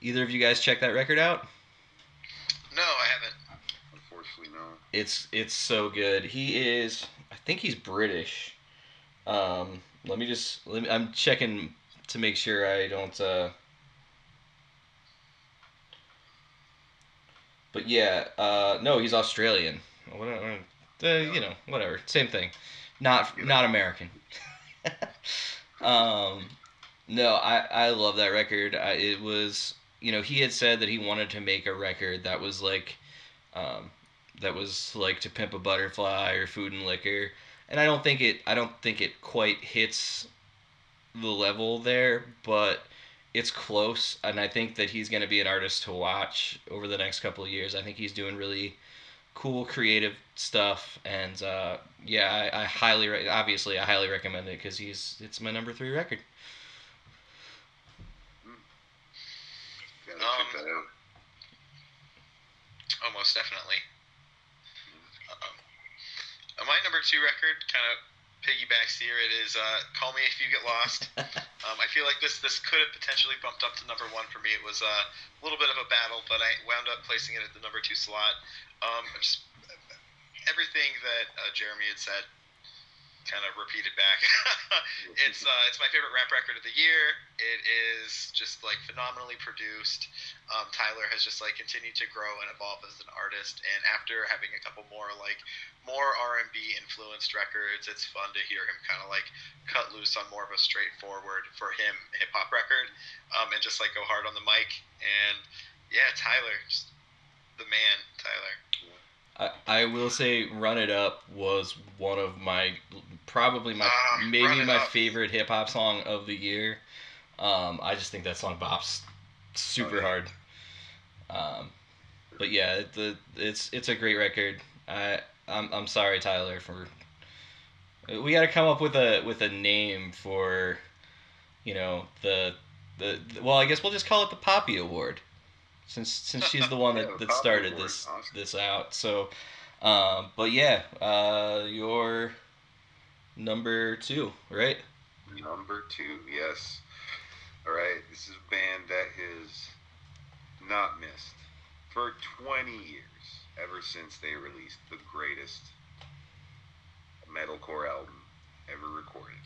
Either of you guys check that record out? No, I haven't. Unfortunately, no. It's it's so good. He is, I think he's British. Um, let me just let me, I'm checking to make sure I don't. Uh... But yeah, uh, no, he's Australian. Whatever, uh, you know, whatever, same thing. Not not American. um, no, I I love that record. I, it was you know he had said that he wanted to make a record that was like um, that was like to pimp a butterfly or food and liquor and i don't think it i don't think it quite hits the level there but it's close and i think that he's going to be an artist to watch over the next couple of years i think he's doing really cool creative stuff and uh, yeah I, I highly re- obviously i highly recommend it because he's it's my number three record Gotta Um, check that out. Oh, most definitely. Um, uh, my number two record kind of piggybacks here. It is uh, "Call Me If You Get Lost." um, I feel like this this could have potentially bumped up to number one for me. It was uh, a little bit of a battle, but I wound up placing it at the number two slot. Um, just everything that uh, Jeremy had said kind of repeated back. it's uh, it's my favorite rap record of the year. It is just like phenomenally produced. Um, Tyler has just like continued to grow and evolve as an artist, and after having a couple more like more R&B influenced records, it's fun to hear him kind of like cut loose on more of a straightforward for him hip hop record, um, and just like go hard on the mic. And yeah, Tyler, the man, Tyler. I, I will say Run It Up was one of my probably my Run maybe my Up. favorite hip hop song of the year. Um, I just think that song bops super Oh, hard. Um, but yeah, the it's it's a great record. I I'm I'm sorry Tyler for we got to come up with a with a name for you know the the well I guess we'll just call it the Poppy Award since since she's the one that, that started this this out. So um but yeah, uh your number 2, right? Number two, yes. All right, this is a band that has not missed for 20 years, ever since they released the greatest metalcore album ever recorded.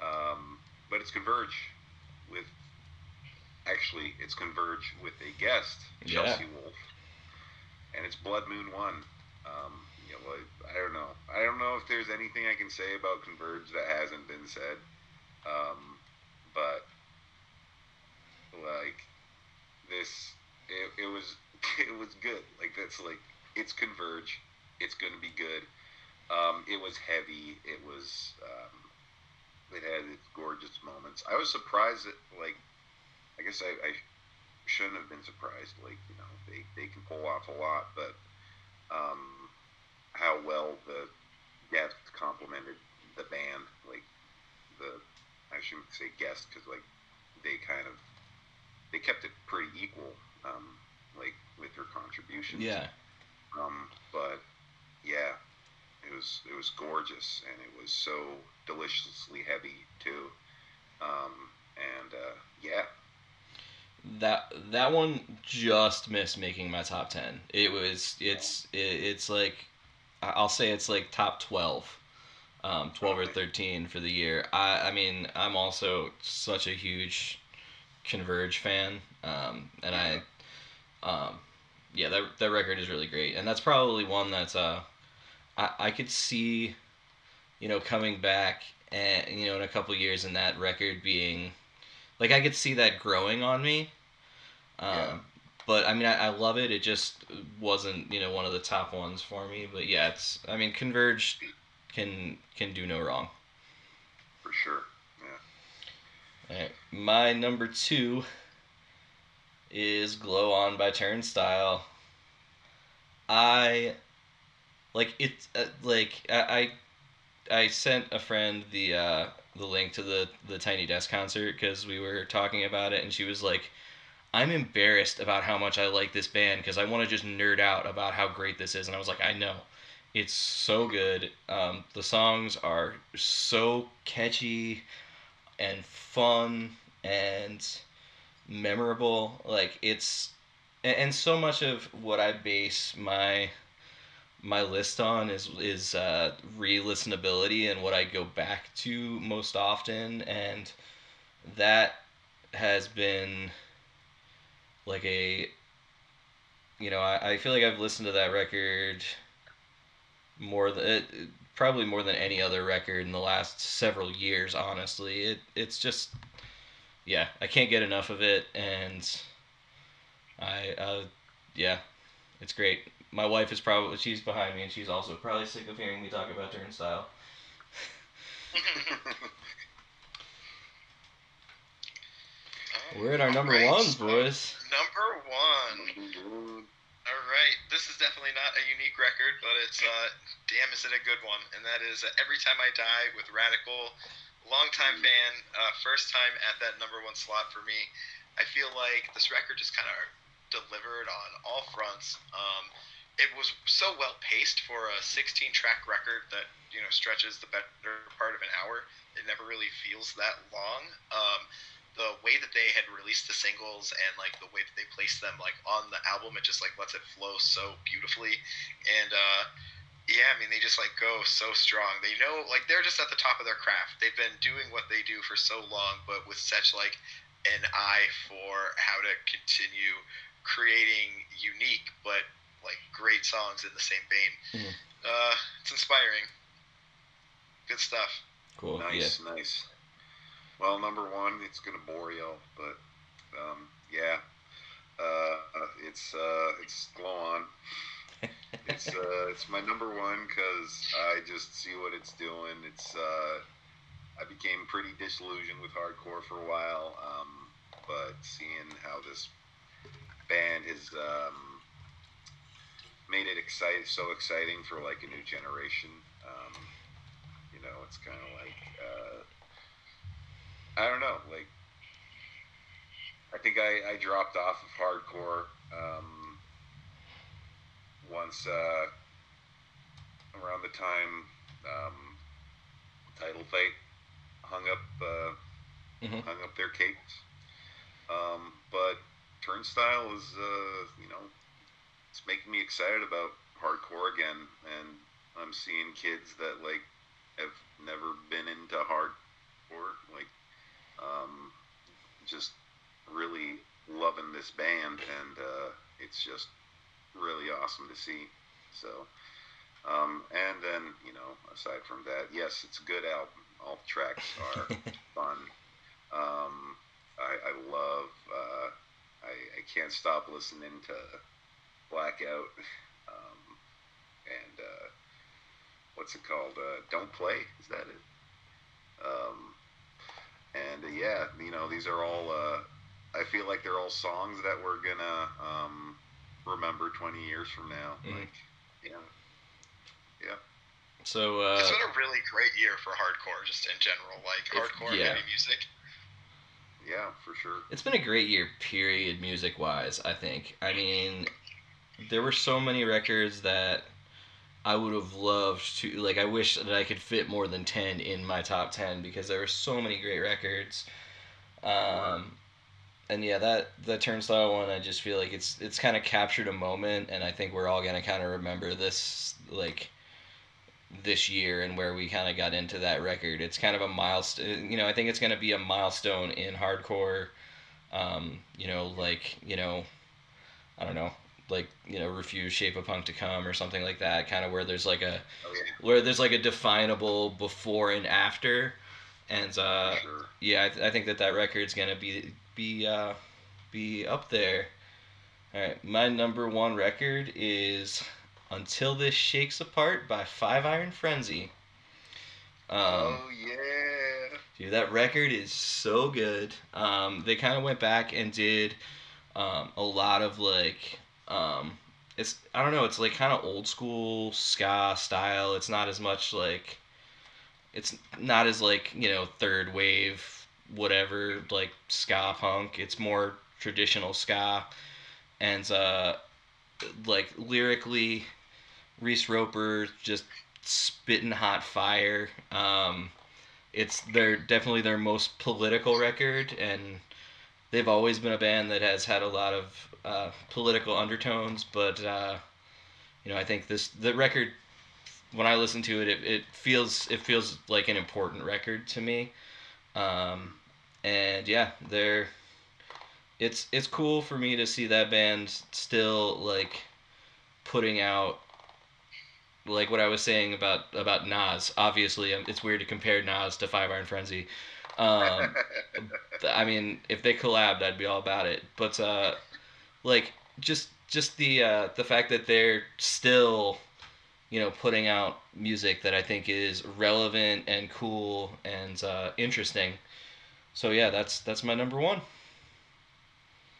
Um, but it's Converge with, actually, it's Converge with a guest, Yeah. Chelsea Wolfe, and it's Blood Moon One. Um, you know, I don't know. I don't know if there's anything I can say about Converge that hasn't been said. Um, but like this, it, it was it was good. Like that's like it's Converge. It's gonna be good. Um, it was heavy. It was. Um, it had its gorgeous moments. I was surprised that like, I guess I, I shouldn't have been surprised. Like you know they they can pull off a lot, but um, how well the guest complemented the band. Like the I shouldn't say guest because like they kind of they kept it pretty equal. Um, like with her contributions. Yeah. Um, but yeah, it was it was gorgeous and it was so deliciously heavy too. Um, and uh, yeah, That that one just missed making my top 10. It was it's it, it's like I'll say it's like top 12. Um, 12 or 13 for the year. I I mean, I'm also such a huge Converge fan. Um, and I um, yeah, that that record is really great. And that's probably one that's uh I I could see you know coming back and you know in a couple years and that record being like I could see that growing on me. Um, Yeah. But I mean, I, I love it. It just wasn't, you know, one of the top ones for me. But yeah, it's. I mean, Converge can can do no wrong. for sure. Yeah. My number two is "Glow On" by Turnstile. I like it. Uh, like I, I I sent a friend the uh, the link to the the Tiny Desk concert because we were talking about it, and she was like, "I'm embarrassed about how much I like this band because I want to just nerd out about how great this is." And I was like, "I know." It's so good. Um, the songs are so catchy and fun and memorable. Like it's and, and so much of what I base my my list on is is uh, re-listenability and what I go back to most often, and that has been like a you know I, I feel like I've listened to that record more than it, probably more than any other record in the last several years honestly. It it's just yeah i can't get enough of it and i uh yeah it's great my wife is probably she's behind me and she's also probably sick of hearing me talk about turnstile we're at our number Alright, ones boys Number one. All right, this is definitely not a unique record, but it's uh, damn, is it a good one? And that is uh, "Every Time I Die" with Radical. Longtime fan, uh, first time at that number one slot for me. I feel like this record just kind of delivered on all fronts. Um, it was so well paced for a 16 track record that you know stretches the better part of an hour. It never really feels that long. Um, the way that they had released the singles and like the way that they placed them like on the album, it just like lets it flow so beautifully. And uh, yeah, I mean, they just like go so strong. They know, like, they're just at the top of their craft. They've been doing what they do for so long, but with such like an eye for how to continue creating unique but like great songs in the same vein. Mhm. Uh, it's inspiring. Good stuff. Cool. Nice, nice. Well, number one, it's gonna bore y'all, but um, yeah, uh, uh, it's uh, it's Glow On. It's uh, it's my number one because I just see what it's doing. It's uh, I became pretty disillusioned with hardcore for a while, um, but seeing how this band is um, made it excite so exciting for like a new generation. Um, you know, it's kind of like uh, I don't know, like I think I, I dropped off of hardcore um, once uh, around the time um, Title Fight hung up uh, Mhm. hung up their capes. Um, but Turnstile is uh, you know it's making me excited about hardcore again, and I'm seeing kids that like have never been into hardcore, like um, just really loving this band, and uh, it's just really awesome to see. So, um, and then you know, aside from that, yes, it's a good album. All the tracks are fun. Um, I, I love. Uh, I, I can't stop listening to Blackout. Um, and uh, what's it called? Uh, Don't Play. Is that it? Um, and uh, yeah, you know, these are all. Uh, I feel like they're all songs that we're gonna um, remember 20 years from now. Mhm. Like, yeah, yeah. So uh, it's been a really great year for hardcore, just in general. Like If- hardcore yeah. heavy music. Yeah, for sure. it's been a great year, period, music wise. I think. I mean, there were so many records that I would have loved to. Like, I wish that I could fit more than ten in my top ten because there were so many great records. Um, and yeah, that the Turnstile one, I just feel like it's it's kind of captured a moment, and I think we're all gonna kind of remember this like this year and where we kind of got into that record. It's kind of a milestone. You know, I think it's gonna be a milestone in hardcore. Um, you know, like you know, I don't know, like you know, Refused shape of punk to come or something like that. Kind of where there's like a Oh yeah, where there's like a definable before and after, and uh, sure. yeah, I, th- I think that that record's gonna be be uh, be up there. All right, my number one record is "Until This Shakes Apart" by Five Iron Frenzy. Um, oh yeah. Dude, that record is so good. Um, they kind of went back and did um, a lot of like, um, it's I don't know, it's like kind of old school ska style. It's not as much like, it's not as like you know third wave whatever like ska punk. It's more traditional ska, and uh, like lyrically, Reese Roper just spitting hot fire. Um, it's their definitely their most political record, and they've always been a band that has had a lot of uh, political undertones. But uh, you know, I think this the record when I listen to it, it, it feels it feels like an important record to me. Um, and yeah, they're it's it's cool for me to see that band still like putting out like what I was saying about about Nas. Obviously, um, it's weird to compare Nas to Five Iron Frenzy. Um, I mean, if they collabed, I'd be all about it. But uh, like just just the uh, the fact that they're still, you know, putting out music that I think is relevant and cool and uh, interesting. So yeah, that's that's my number one.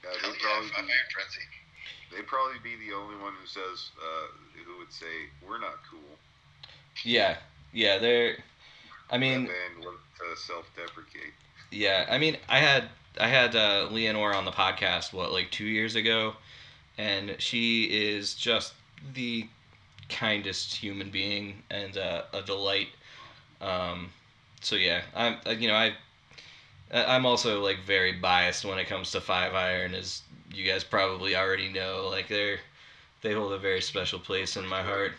Yeah, they'd yeah, probably be, they'd probably be the only one who says uh, who would say we're not cool. Yeah, yeah, they're. I mean, that band to self-deprecate. Yeah, I mean, I had I had uh, Leanor on the podcast what like two years ago, and she is just the kindest human being and uh, a delight. Um, so yeah, I'm uh, you know I I- I'm also like very biased when it comes to Five Iron, as you guys probably already know. Like they're they hold a very special place in my heart.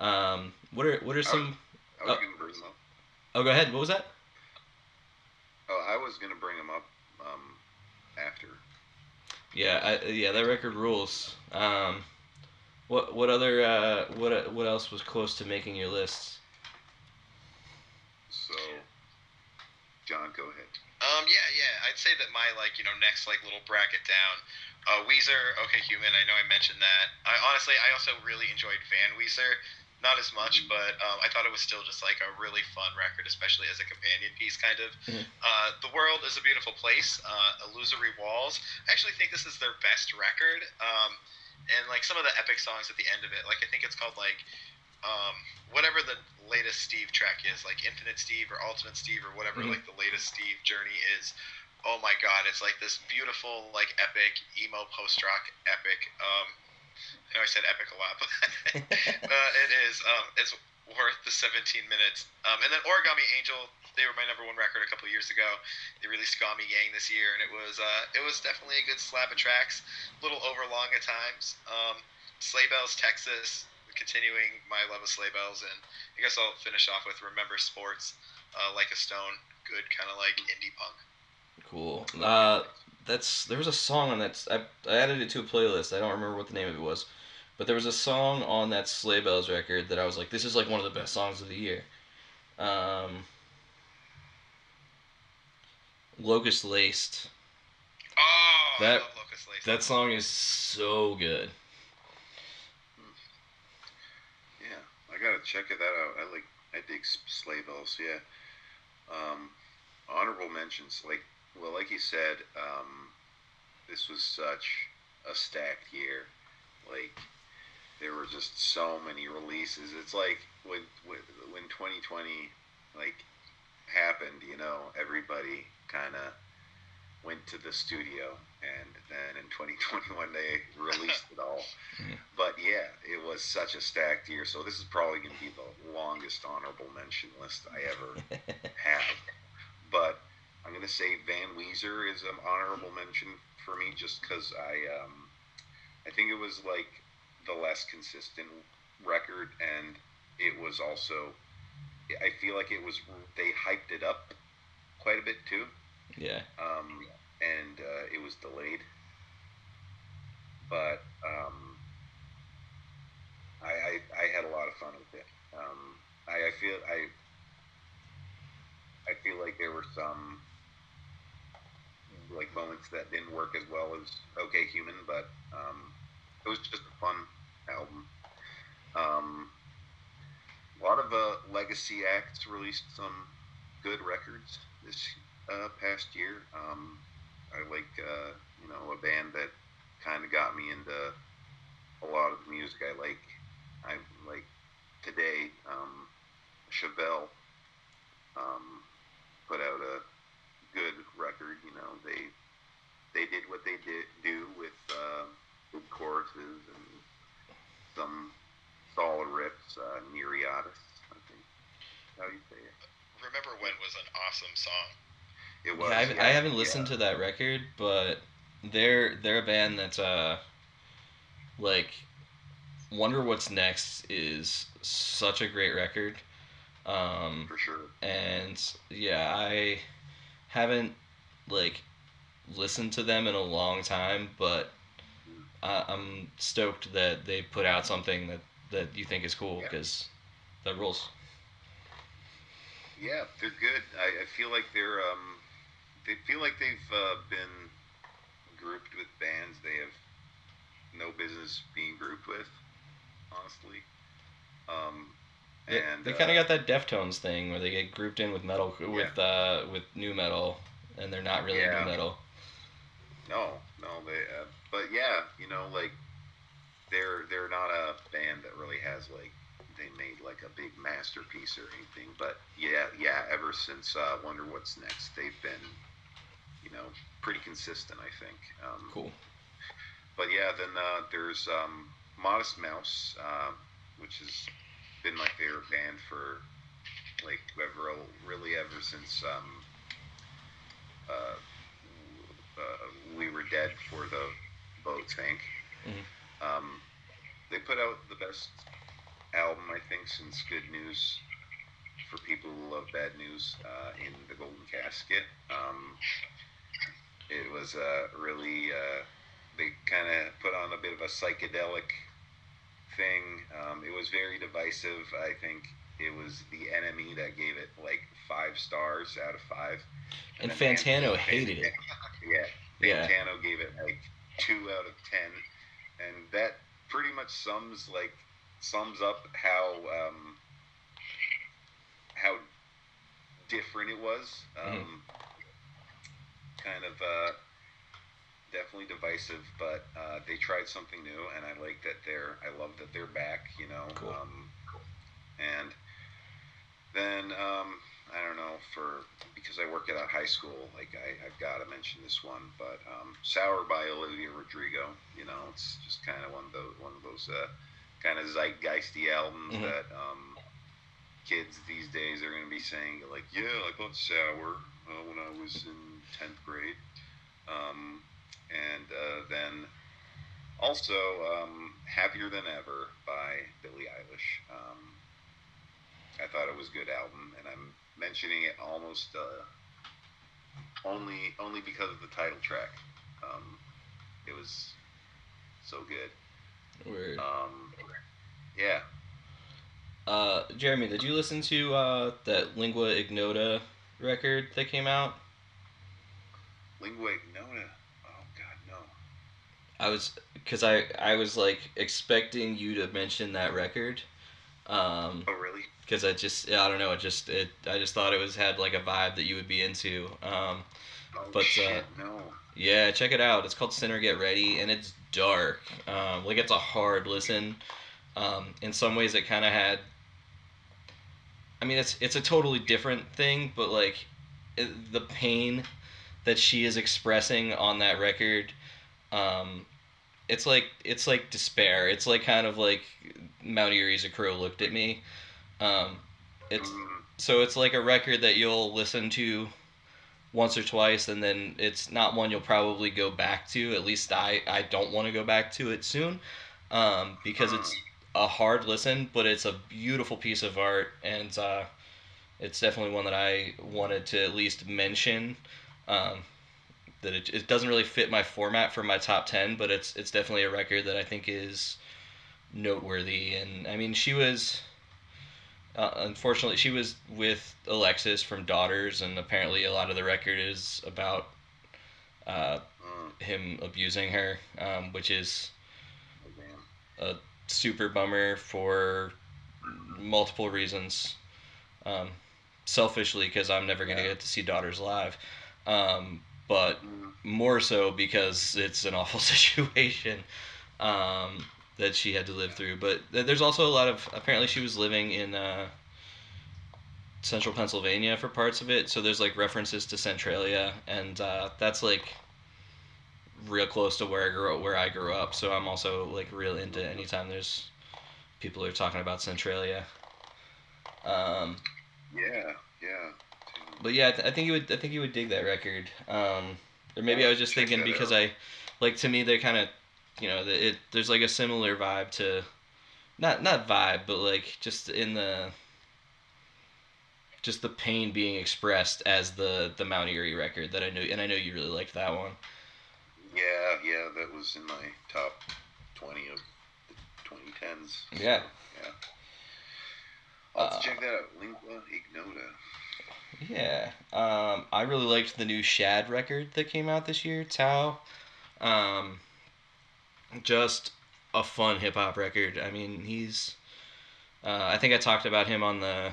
Um, what are what are some? I was Oh. bring them up. Oh, go ahead. What was that? Oh, I was gonna bring them up after. Yeah, I, yeah, that record rules. Um, what what other uh, what what else was close to making your list? So, John, go ahead. Um, yeah, yeah. I'd say that my like you know next like little bracket down, uh, Weezer, Okay Human. I know I mentioned that. I honestly, I also really enjoyed Van Weezer. Not as much, but um, I thought it was still just like a really fun record, especially as a companion piece, kind of. Mhm. Uh, the world is a beautiful place. Uh, Illusory Walls. I actually think this is their best record. Um, and like some of the epic songs at the end of it, like I think it's called like um, whatever the latest Steve track is, like Infinite Steve or Ultimate Steve or whatever Mhm. like the latest Steve journey is. Oh my God, it's like this beautiful like epic emo post rock epic. Um, I know I said epic a lot, but uh, it is. Um, it's worth the 17 minutes. Um, and then Origami Angel, they were my number one record a couple years ago. They released Gami Gang this year, and it was uh, it was definitely a good slab of tracks. A little overlong at times. Um, Sleigh Bells, Texis, continuing my love of Sleigh Bells, and I guess I'll finish off with Remember Sports, uh, Like a Stone, good kind of like indie punk. Cool. Uh, that's there was a song on that. I, I added it to a playlist. I don't remember what the name of it was, but there was a song on that Sleigh Bells record that I was like, this is like one of the best songs of the year. Um, Locust Laced. Oh, That- I love Locust Lace. That song is so good. Yeah, I gotta check that out. I like, I dig sleigh bells. Yeah. Um, honorable mentions, like, well, like you said, um, this was such a stacked year. Like, there were just so many releases. It's like when when, when 2020 like happened, you know, everybody kind of went to the studio, and then in 2021 they released it all. But yeah, it was such a stacked year. So this is probably going to be the longest honorable mention list I ever have. But I'm going to say Van Weezer is an honorable mention for me just because I, um, I think it was like the less consistent record, and it was also, I feel like it was they hyped it up quite a bit too, yeah. um, and uh, it was delayed. But um, I, I I had a lot of fun with it. Um, I, I feel I I feel like there were some like moments that didn't work as well as OK Human, but um, it was just a fun album. Um, a lot of uh, legacy acts released some good records this uh, past year. Um, I like uh, you know a band that kind of got me into a lot of the music I like. I like today. Um, Chevelle um, put out a good record. You know they they did what they did do with uh, good choruses and some solid riffs. Uh, NIRATIAS, I think. How do you say it? Remember When was an awesome song. It was. Yeah, I haven't, yeah, I haven't listened yeah. to that record, but they're they're a band that's uh like Wonder What's Next is such a great record. Um for sure. and yeah, I haven't like listened to them in a long time, but I, I'm stoked that they put out something that that you think is cool Yeah. because that rules. Yeah, they're good. I, I feel like they're um, they feel like they've uh, been grouped with bands they have no business being grouped with. Honestly, um, They, and they kind of uh, got that Deftones thing where they get grouped in with metal with uh with nu metal, and they're not really Yeah. nu metal. no, no, they. Uh, but yeah, you know, like they're they're not a band that really has like they made like a big masterpiece or anything. But yeah, yeah, ever since uh, Wonder What's Next, they've been you know pretty consistent. I think. Um, Cool. But yeah, then uh, there's um, Modest Mouse, uh, which has been my favorite band for like ever, really ever since um, uh, uh, we were dead for the boat sank. Mhm. Um, they put out the best album, I think, since Good News for people who love bad news uh, in the Golden Casket. Um, it was uh, really uh, they kind of put on a bit of a psychedelic thing. Um, it was very divisive. I think it was the NME that gave it like five stars out of five. And then Fantano hated it. Yeah, Yeah. Fantano gave it like two out of ten, and that pretty much sums like sums up how um, how different it was. Um, Kind of uh, definitely divisive, but uh, they tried something new, and I like that they're. I love that they're back. You know. Cool. Um, and then um, I don't know for because I work at a high school, like I, I've got to mention this one, but um, "Sour" by Olivia Rodrigo. You know, it's just kind of one of those one of those uh, kind of zeitgeisty albums Mhm. that um, kids these days are going to be saying like, "Yeah, I bought "Sour" uh, when I was in tenth grade," um, and uh, then also um, "Happier Than Ever" by Billie Eilish. Um, I thought it was a good album, and I'm mentioning it almost uh, only only because of the title track. Um, it was so good. Word. Um, yeah, Uh, Jeremy, did you listen to uh, that Lingua Ignota record that came out? Lingua Ignota. Oh God, no. I was because I I was like expecting you to mention that record. Um, Oh really? Because I just I don't know it just it I just thought it was had like a vibe that you would be into. Um, Oh But, uh, no. yeah, check it out. It's called Sinner Get Ready, and it's dark. Um, like it's a hard listen. Um, in some ways, it kind of had. I mean, it's it's a totally different thing, but like, it, the pain that she is expressing on that record, um, it's like it's like despair. It's like kind of like Mount Eerie's a crow looked at me. Um, it's Mm, so it's like a record that you'll listen to once or twice and then it's not one you'll probably go back to at least i i don't want to go back to it soon um, because it's a hard listen but it's a beautiful piece of art and uh, it's definitely one that i wanted to at least mention um, that it, it doesn't really fit my format for my top 10 but it's it's definitely a record that i think is noteworthy and i mean she was uh, unfortunately, she was with Alexis from Daughters, and apparently, a lot of the record is about uh, mm, him abusing her, um, which is oh, a super bummer for multiple reasons. Um, selfishly, because I'm never gonna Yeah. get to see Daughters live, um, but Mm, more so because it's an awful situation. Um, that she had to live through. But there's also a lot of apparently she was living in uh, central Pennsylvania for parts of it, so there's like references to Centralia, and uh, that's like real close to where I grew up, where I grew up. So I'm also like real into anytime there's people are talking about Centralia. Um, yeah, yeah. but yeah, I, th- I think you would. I think you would dig that record. Um, or maybe I was just thinking because out. I, like to me, they're kind of, you know, it. There's like a similar vibe to, not not vibe, but like just in the. Just the pain being expressed as the the Mount Eerie record that I knew, and I know you really liked that one. Yeah, yeah, that was in my top 20 of the 2010s. Yeah. Yeah. I'll Uh, check that out. Lingua Ignota. Yeah, um, I really liked the new Shad record that came out this year, Tao. Um, just a fun hip hop record. I mean, he's. Uh, I think I talked about him on the.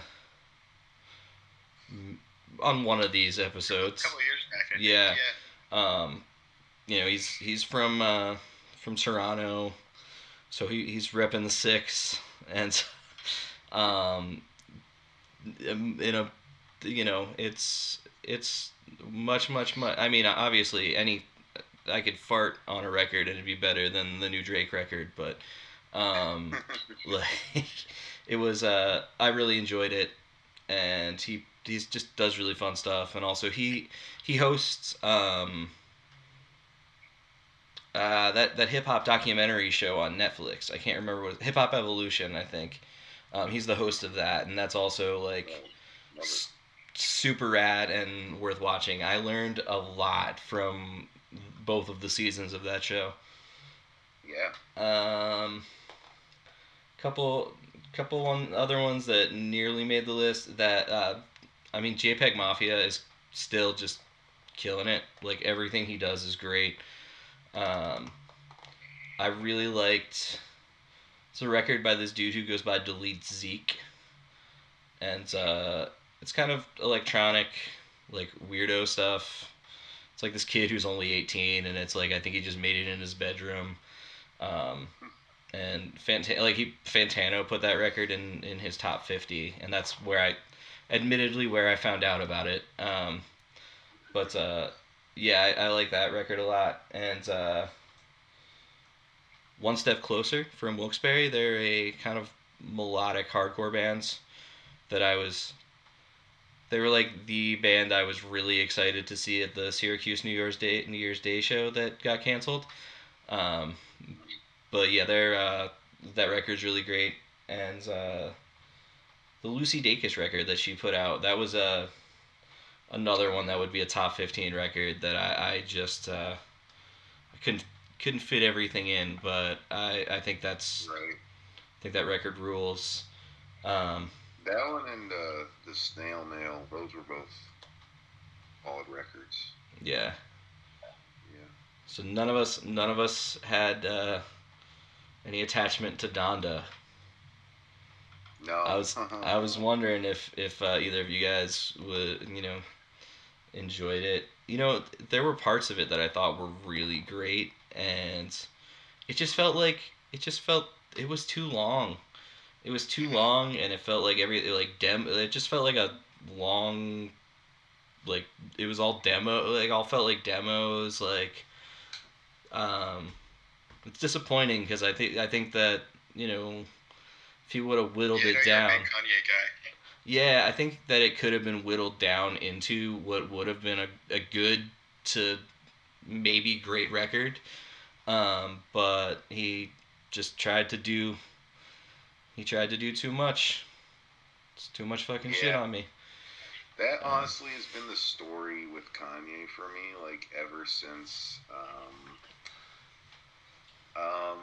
On one of these A episodes. couple of years back. Yeah. Yeah. Um, you know, he's he's from uh, from Toronto, so he, he's repping the six, and um, in a, you know, it's it's much much much. I mean, obviously, any I could fart on a record and it'd be better than the new Drake record, but um, like it was. Uh, I really enjoyed it, and he he just does really fun stuff, and also he he hosts um uh that that hip hop documentary show on Netflix. I can't remember what Hip Hop Evolution, I think. Um, he's the host of that, and that's also like s- super rad and worth watching. I learned a lot from both of the seasons of that show. Yeah. Um, couple, couple one other ones that nearly made the list. That uh, I mean, JPEG Mafia is still just killing it. Like everything he does is great. Um, I really liked. It's a record by this dude who goes by Delete Zeke, and uh, it's kind of electronic, like weirdo stuff. It's like this kid who's only 18, and it's like I think he just made it in his bedroom. Um, and Fant- like he Fantano put that record in in his top 50, and that's where I, admittedly, where I found out about it. Um, but uh, yeah, I, I like that record a lot, and uh, one step closer from Wilkes-Barre, they're a kind of melodic hardcore bands that I was. They were like the band I was really excited to see at the Syracuse New Year's Day New Year's Day show that got canceled. Um, but yeah, they're uh, that record's really great, and uh, the Lucy Dacus record that she put out that was a another one that would be a top fifteen record that I, I just uh, I couldn't couldn't fit everything in, but I, I think that's Right. I think that record rules. Um, That one and uh, the Snail Mail, those were both solid records. yeah. Yeah. So none of us none of us had uh, any attachment to Donda. No. I was I was wondering if if uh, either of you guys would you know enjoyed it. You know, there were parts of it that I thought were really great, and it just felt like it just felt it was too long. It was too long, and it felt like every like dem. It just felt like a long, like it was all demo. Like all felt like demos. Like, um, it's disappointing because I think I think that you know if he would have whittled yeah, it no, you're a down. Kanye guy. Yeah, I think that it could have been whittled down into what would have been a, a good to maybe great record. Um, but he just tried to do he tried to do too much. It's too much fucking shit on me. That honestly has been the story with Kanye for me, like ever since. Um, um,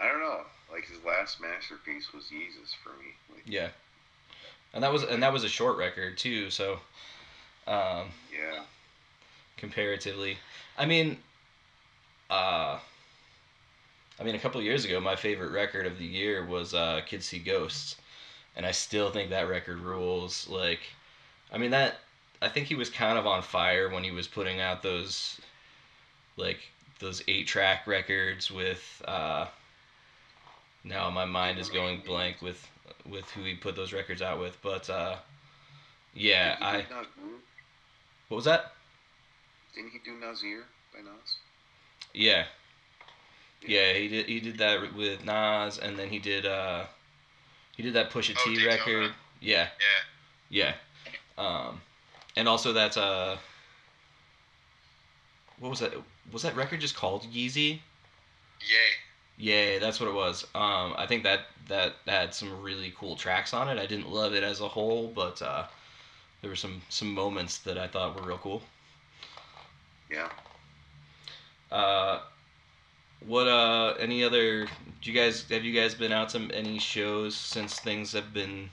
I don't know. Like his last masterpiece was Yeezus for me. Like, Yeah. And that was and that was a short record too, so um yeah. comparatively. I mean, uh, I mean, a couple years ago, my favorite record of the year was uh, "Kids See Ghosts," and I still think that record rules. Like, I mean that I think he was kind of on fire when he was putting out those, like those eight track records with. Uh, now my mind is going blank with with who he put those records out with, but uh, yeah, I what was that? Didn't he do Nasir by Nas? Yeah. Yeah, he did. He did that with Nas, and then he did. uh He did that Pusha Oh, T record. Yeah, Yeah. yeah. Um, and also that. uh What was that? Was that record just called Yeezy? Yay. Yeah, that's what it was. Um, I think that that had some really cool tracks on it. I didn't love it as a whole, but uh, there were some some moments that I thought were real cool. Yeah. Uh, what uh any other do you guys have you guys been out to any shows since things have been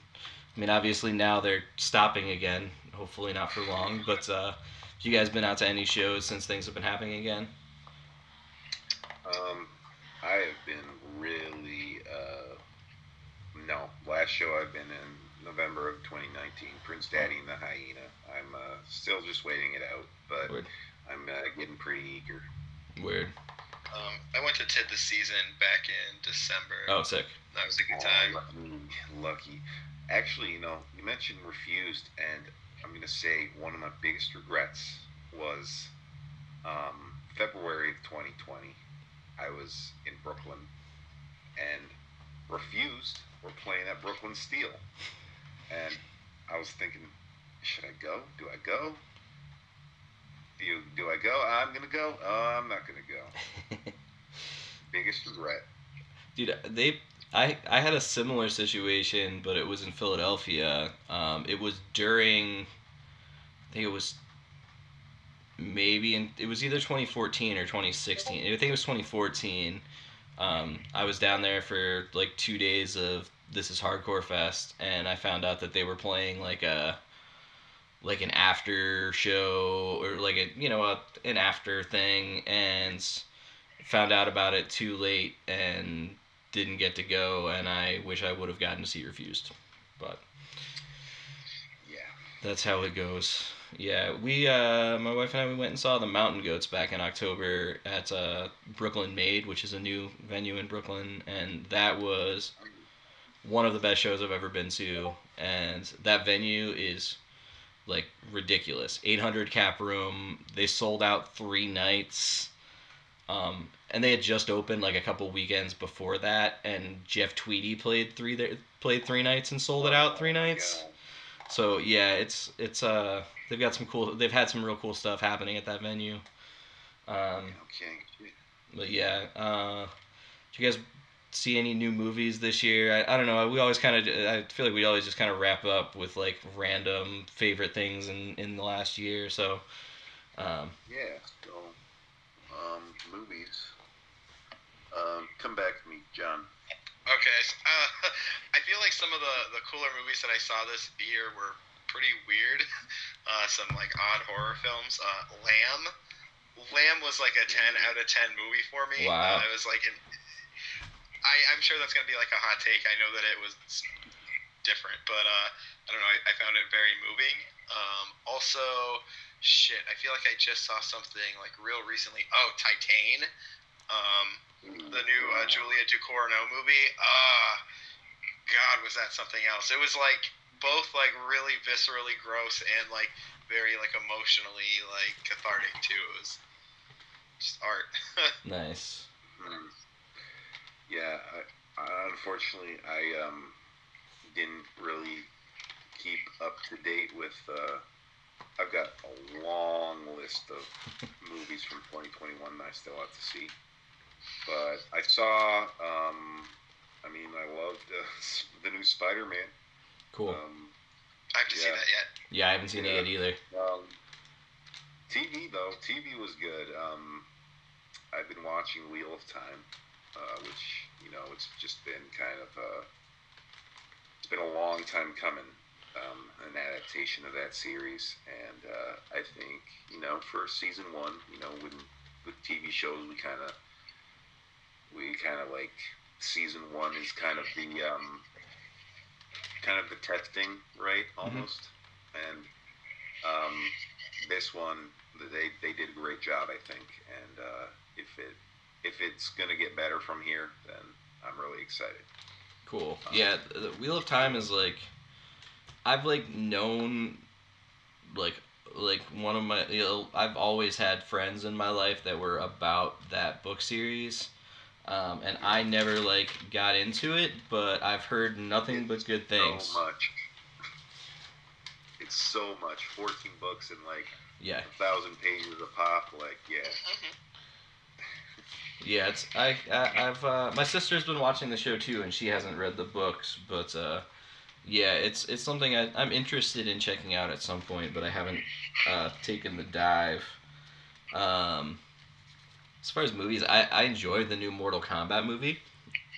I mean obviously now they're stopping again hopefully not for long but uh have you guys been out to any shows since things have been happening again Um, I have been really uh, no. Last show I've been in November of 2019, Prince Daddy and the Hyena. I'm uh, still just waiting it out, but Word. I'm uh, getting pretty eager. weird Um, I went to TID this season back in December. oh sick That was a good Oh, time. lucky, lucky. Actually, you know, you mentioned Refused, and I'm gonna say one of my biggest regrets was um, February of 2020. I was in Brooklyn, and Refused. We're playing at Brooklyn Steel, and I was thinking, should I go? Do I go? Do you? Do I go? I'm gonna go. Oh, I'm not gonna go. Biggest regret. dude they I I had a similar situation, but it was in Philadelphia. Um, it was during, I think it was maybe in it was either 2014 or 2016. I think it was 2014. Um, I was down there for like two days of This Is Hardcore Fest, and I found out that they were playing like a like an after show or like a you know a, an after thing, and found out about it too late and didn't get to go, and I wish I would have gotten to see Refused, but Yeah. that's how it goes. Yeah, we, uh, my wife and I, we went and saw the Mountain Goats back in October at uh, Brooklyn Made, which is a new venue in Brooklyn, and that was one of the best shows I've ever been to. And that venue is like ridiculous. 800 cap room. They sold out three nights. Um, and they had just opened like a couple weekends before that, and Jeff Tweedy played three there, played three nights and sold it out three nights. So yeah, it's it's uh they've got some cool they've had some real cool stuff happening at that venue. Um, Okay. but yeah, uh, did you guys see any new movies this year? I, I don't know. We always kind of I feel like we always just kind of wrap up with like random favorite things in in the last year. So um, Yeah. So, um, movies. Um, come back to me, John. Okay, uh, I feel like some of the the cooler movies that I saw this year were pretty weird. Uh, some like odd horror films. Uh, Lamb. Lamb was like a ten out of ten movie for me. Wow. Uh, it was like an. I I'm sure that's gonna be like a hot take. I know that it was different, but uh, I don't know. I, I found it very moving. Um, also, shit. I feel like I just saw something like real recently. Oh, Titane. Um, the new uh, Julia Ducournau movie. Ah, God, was that something else? It was like both like really viscerally gross and like very like emotionally like cathartic too. It was just art. nice. Yeah, I, I, unfortunately, I um, didn't really keep up to date with. Uh, I've got a long list of movies from 2021 that I still have to see. But I saw, um, I mean, I loved uh, the new Spider-Man. Cool. Um, I have to see Yeah. that yet. Yeah, I haven't seen yeah. it yet either. um, TV though, TV was good. Um, I've been watching Wheel of Time, uh, which you know it's just been kind of uh, it's been a long time coming, um, an adaptation of that series, and uh, I think you know for season one, you know when with TV shows we kind of we kind of like season one is kind of the um, kind of the testing, right? Almost, and um, this one they they did a great job, I think. And uh, if it if it's gonna get better from here, then I'm really excited. Cool. Yeah, the Wheel of Time is like I've like known like like one of my you know I've always had friends in my life that were about that book series. Um, and I never like got into it, but I've heard nothing but good things. So much. It's so much. 14 books and like Yeah, a thousand pages a pop. Like, yeah. yeah. It's I, I I've uh, my sister's been watching the show too, and she hasn't read the books, but uh, yeah, it's it's something I, I'm interested in checking out at some point, but I haven't uh, taken the dive. Um, as far as movies, I, I enjoyed the new Mortal Kombat movie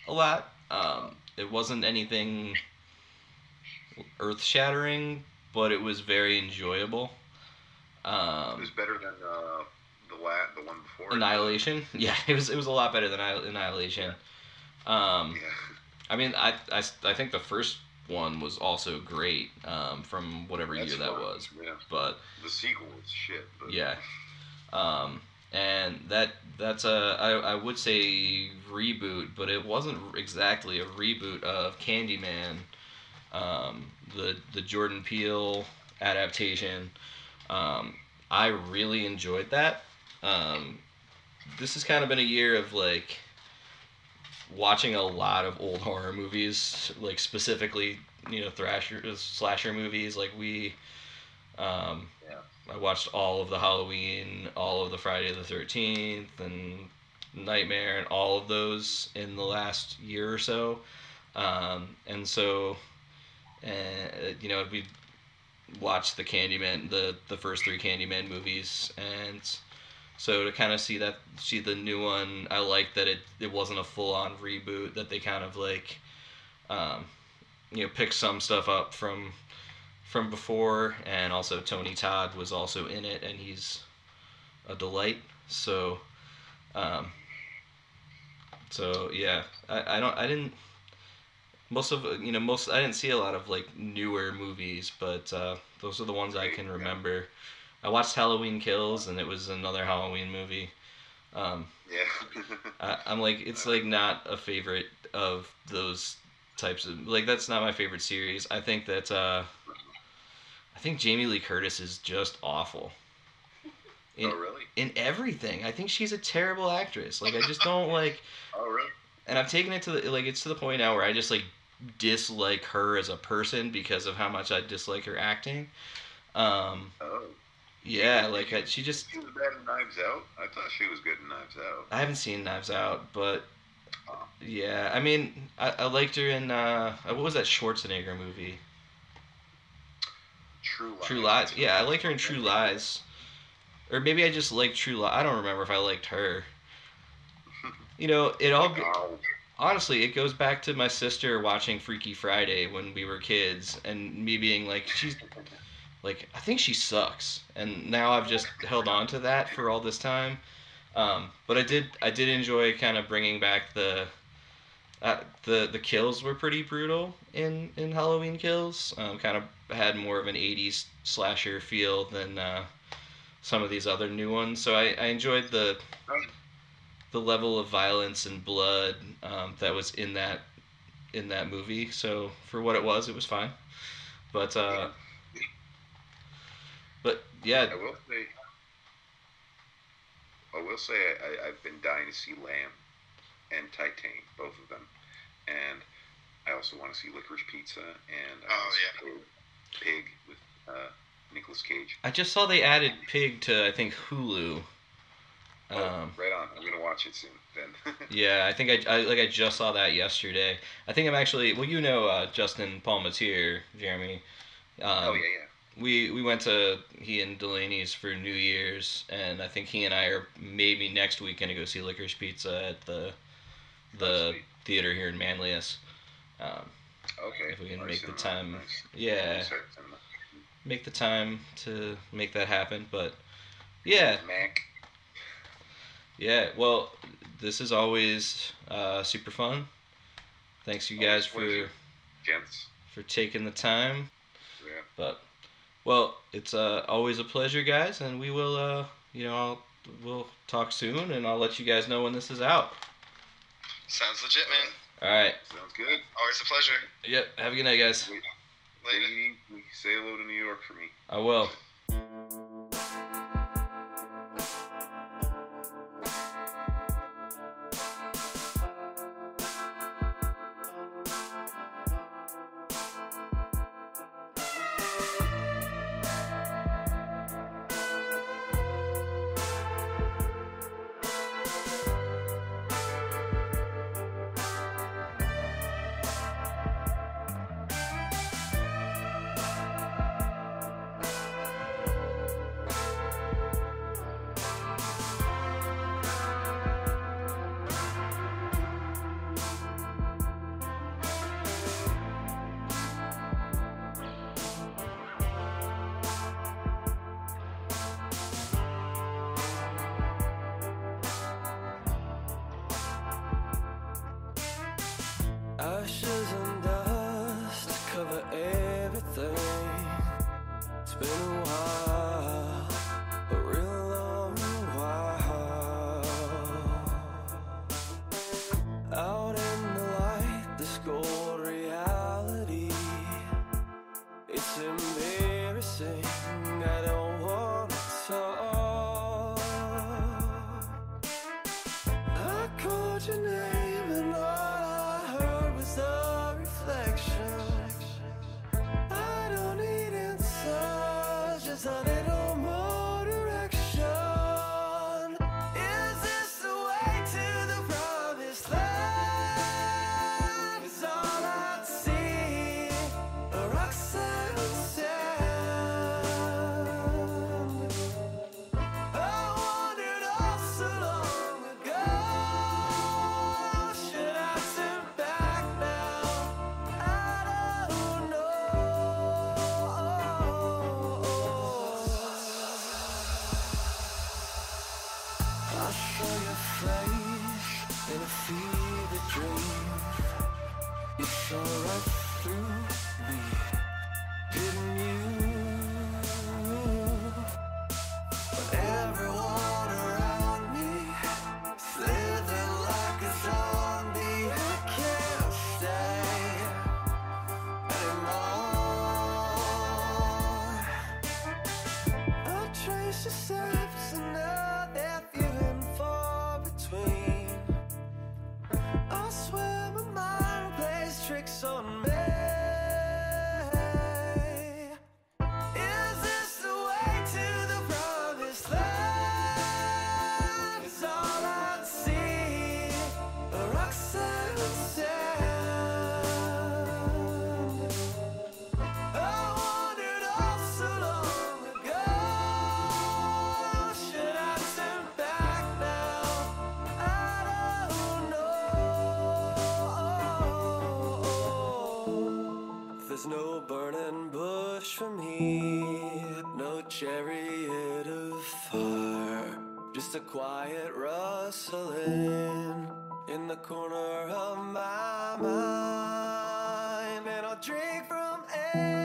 a lot. Um, it wasn't anything earth shattering, but it was very enjoyable. It Um, was better than uh, the la- the one before. it. Annihilation, yeah, it was it was a lot better than Anni- Annihilation. Um, Yeah. I mean, I, I, I think the first one was also great um, from whatever That's year that fun. was, Yeah. but The sequel was shit. But yeah, um, and that that's a I, I would say reboot, but it wasn't exactly a reboot of Candyman, um, the the Jordan Peele adaptation. Um, I really enjoyed that. Um, this has kind of been a year of like watching a lot of old horror movies, like specifically you know thrasher slasher movies. Like we, um, Yeah. I watched all of the Halloween, all of the Friday the Thirteenth, and Nightmare, and all of those in the last year or so. Um, and so, uh, you know, we watched the Candyman, the the first three Candyman movies, and so to kind of see that, see the new one, I like that it it wasn't a full on reboot. That they kind of like, um, you know, picked some stuff up from from before, and also Tony Todd was also in it, and he's a delight. So, um, so yeah, I, I don't I didn't most of you know most I didn't see a lot of like newer movies, but uh, those are the ones I can remember. I watched Halloween Kills, and it was another Halloween movie. Um, Yeah. I, I'm like, it's like not a favorite of those types of like that's not my favorite series. I think that uh, I think Jamie Lee Curtis is just awful. In, oh really? in everything, I think she's a terrible actress. Like I just don't like, Oh really? and I've taken it to the like it's to the point now where I just like dislike her as a person because of how much I dislike her acting. Um, Oh. Yeah, like I, she just She was bad in Knives Out. I thought she was good in Knives Out. I haven't seen Knives Out, but Oh. yeah, I mean, I, I liked her in uh, what was that Schwarzenegger movie? True Lies. True Lies. Yeah, I liked her in True Lies, or maybe I just liked True Lies. I don't remember if I liked her. You know, it all Oh, honestly it goes back to my sister watching Freaky Friday when we were kids, and me being like, she's like, I think she sucks, and now I've just held on to that for all this time. Um, but I did I did enjoy kind of bringing back the uh, the the kills were pretty brutal in in Halloween Kills. Um, kind of had more of an '80s slasher feel than uh, some of these other new ones. So I, I enjoyed the the level of violence and blood um, that was in that in that movie. So for what it was, it was fine. But uh, but yeah, I will say. I will say I, I've been dying to see Lamb and Titane, both of them, and I also want to see Licorice Pizza and I Oh, also Pig with uh, Nicolas Cage. I just saw they added Pig to I think Hulu. Oh, Um, right on. I'm gonna watch it soon. Then. yeah, I think I, I like I just saw that yesterday. I think I'm actually well, you know uh, Justin Palmatier, Jeremy. Um, oh yeah, yeah. We we went to he and Delaney's for New Year's, and I think he and I are maybe next week gonna go see Licorice Pizza at the the sweet. theater here in Manlius. Um, Okay. If we can Or make the time- nice. yeah, make the time to make that happen. But yeah, Mac. yeah. Well, this is always uh, super fun. Thanks you guys Always for. Gents. for taking the time. Yeah. But well, it's uh, always a pleasure, guys, and we will uh, you know I'll, we'll talk soon, and I'll let you guys know when this is out. Sounds legit, man. All right. Sounds good. Always a pleasure. Yep. Have a good night, guys. Later. Say hello to New York for me. I will. no chariot of fire, just a quiet rustling in the corner of my mind, and I'll drink from air.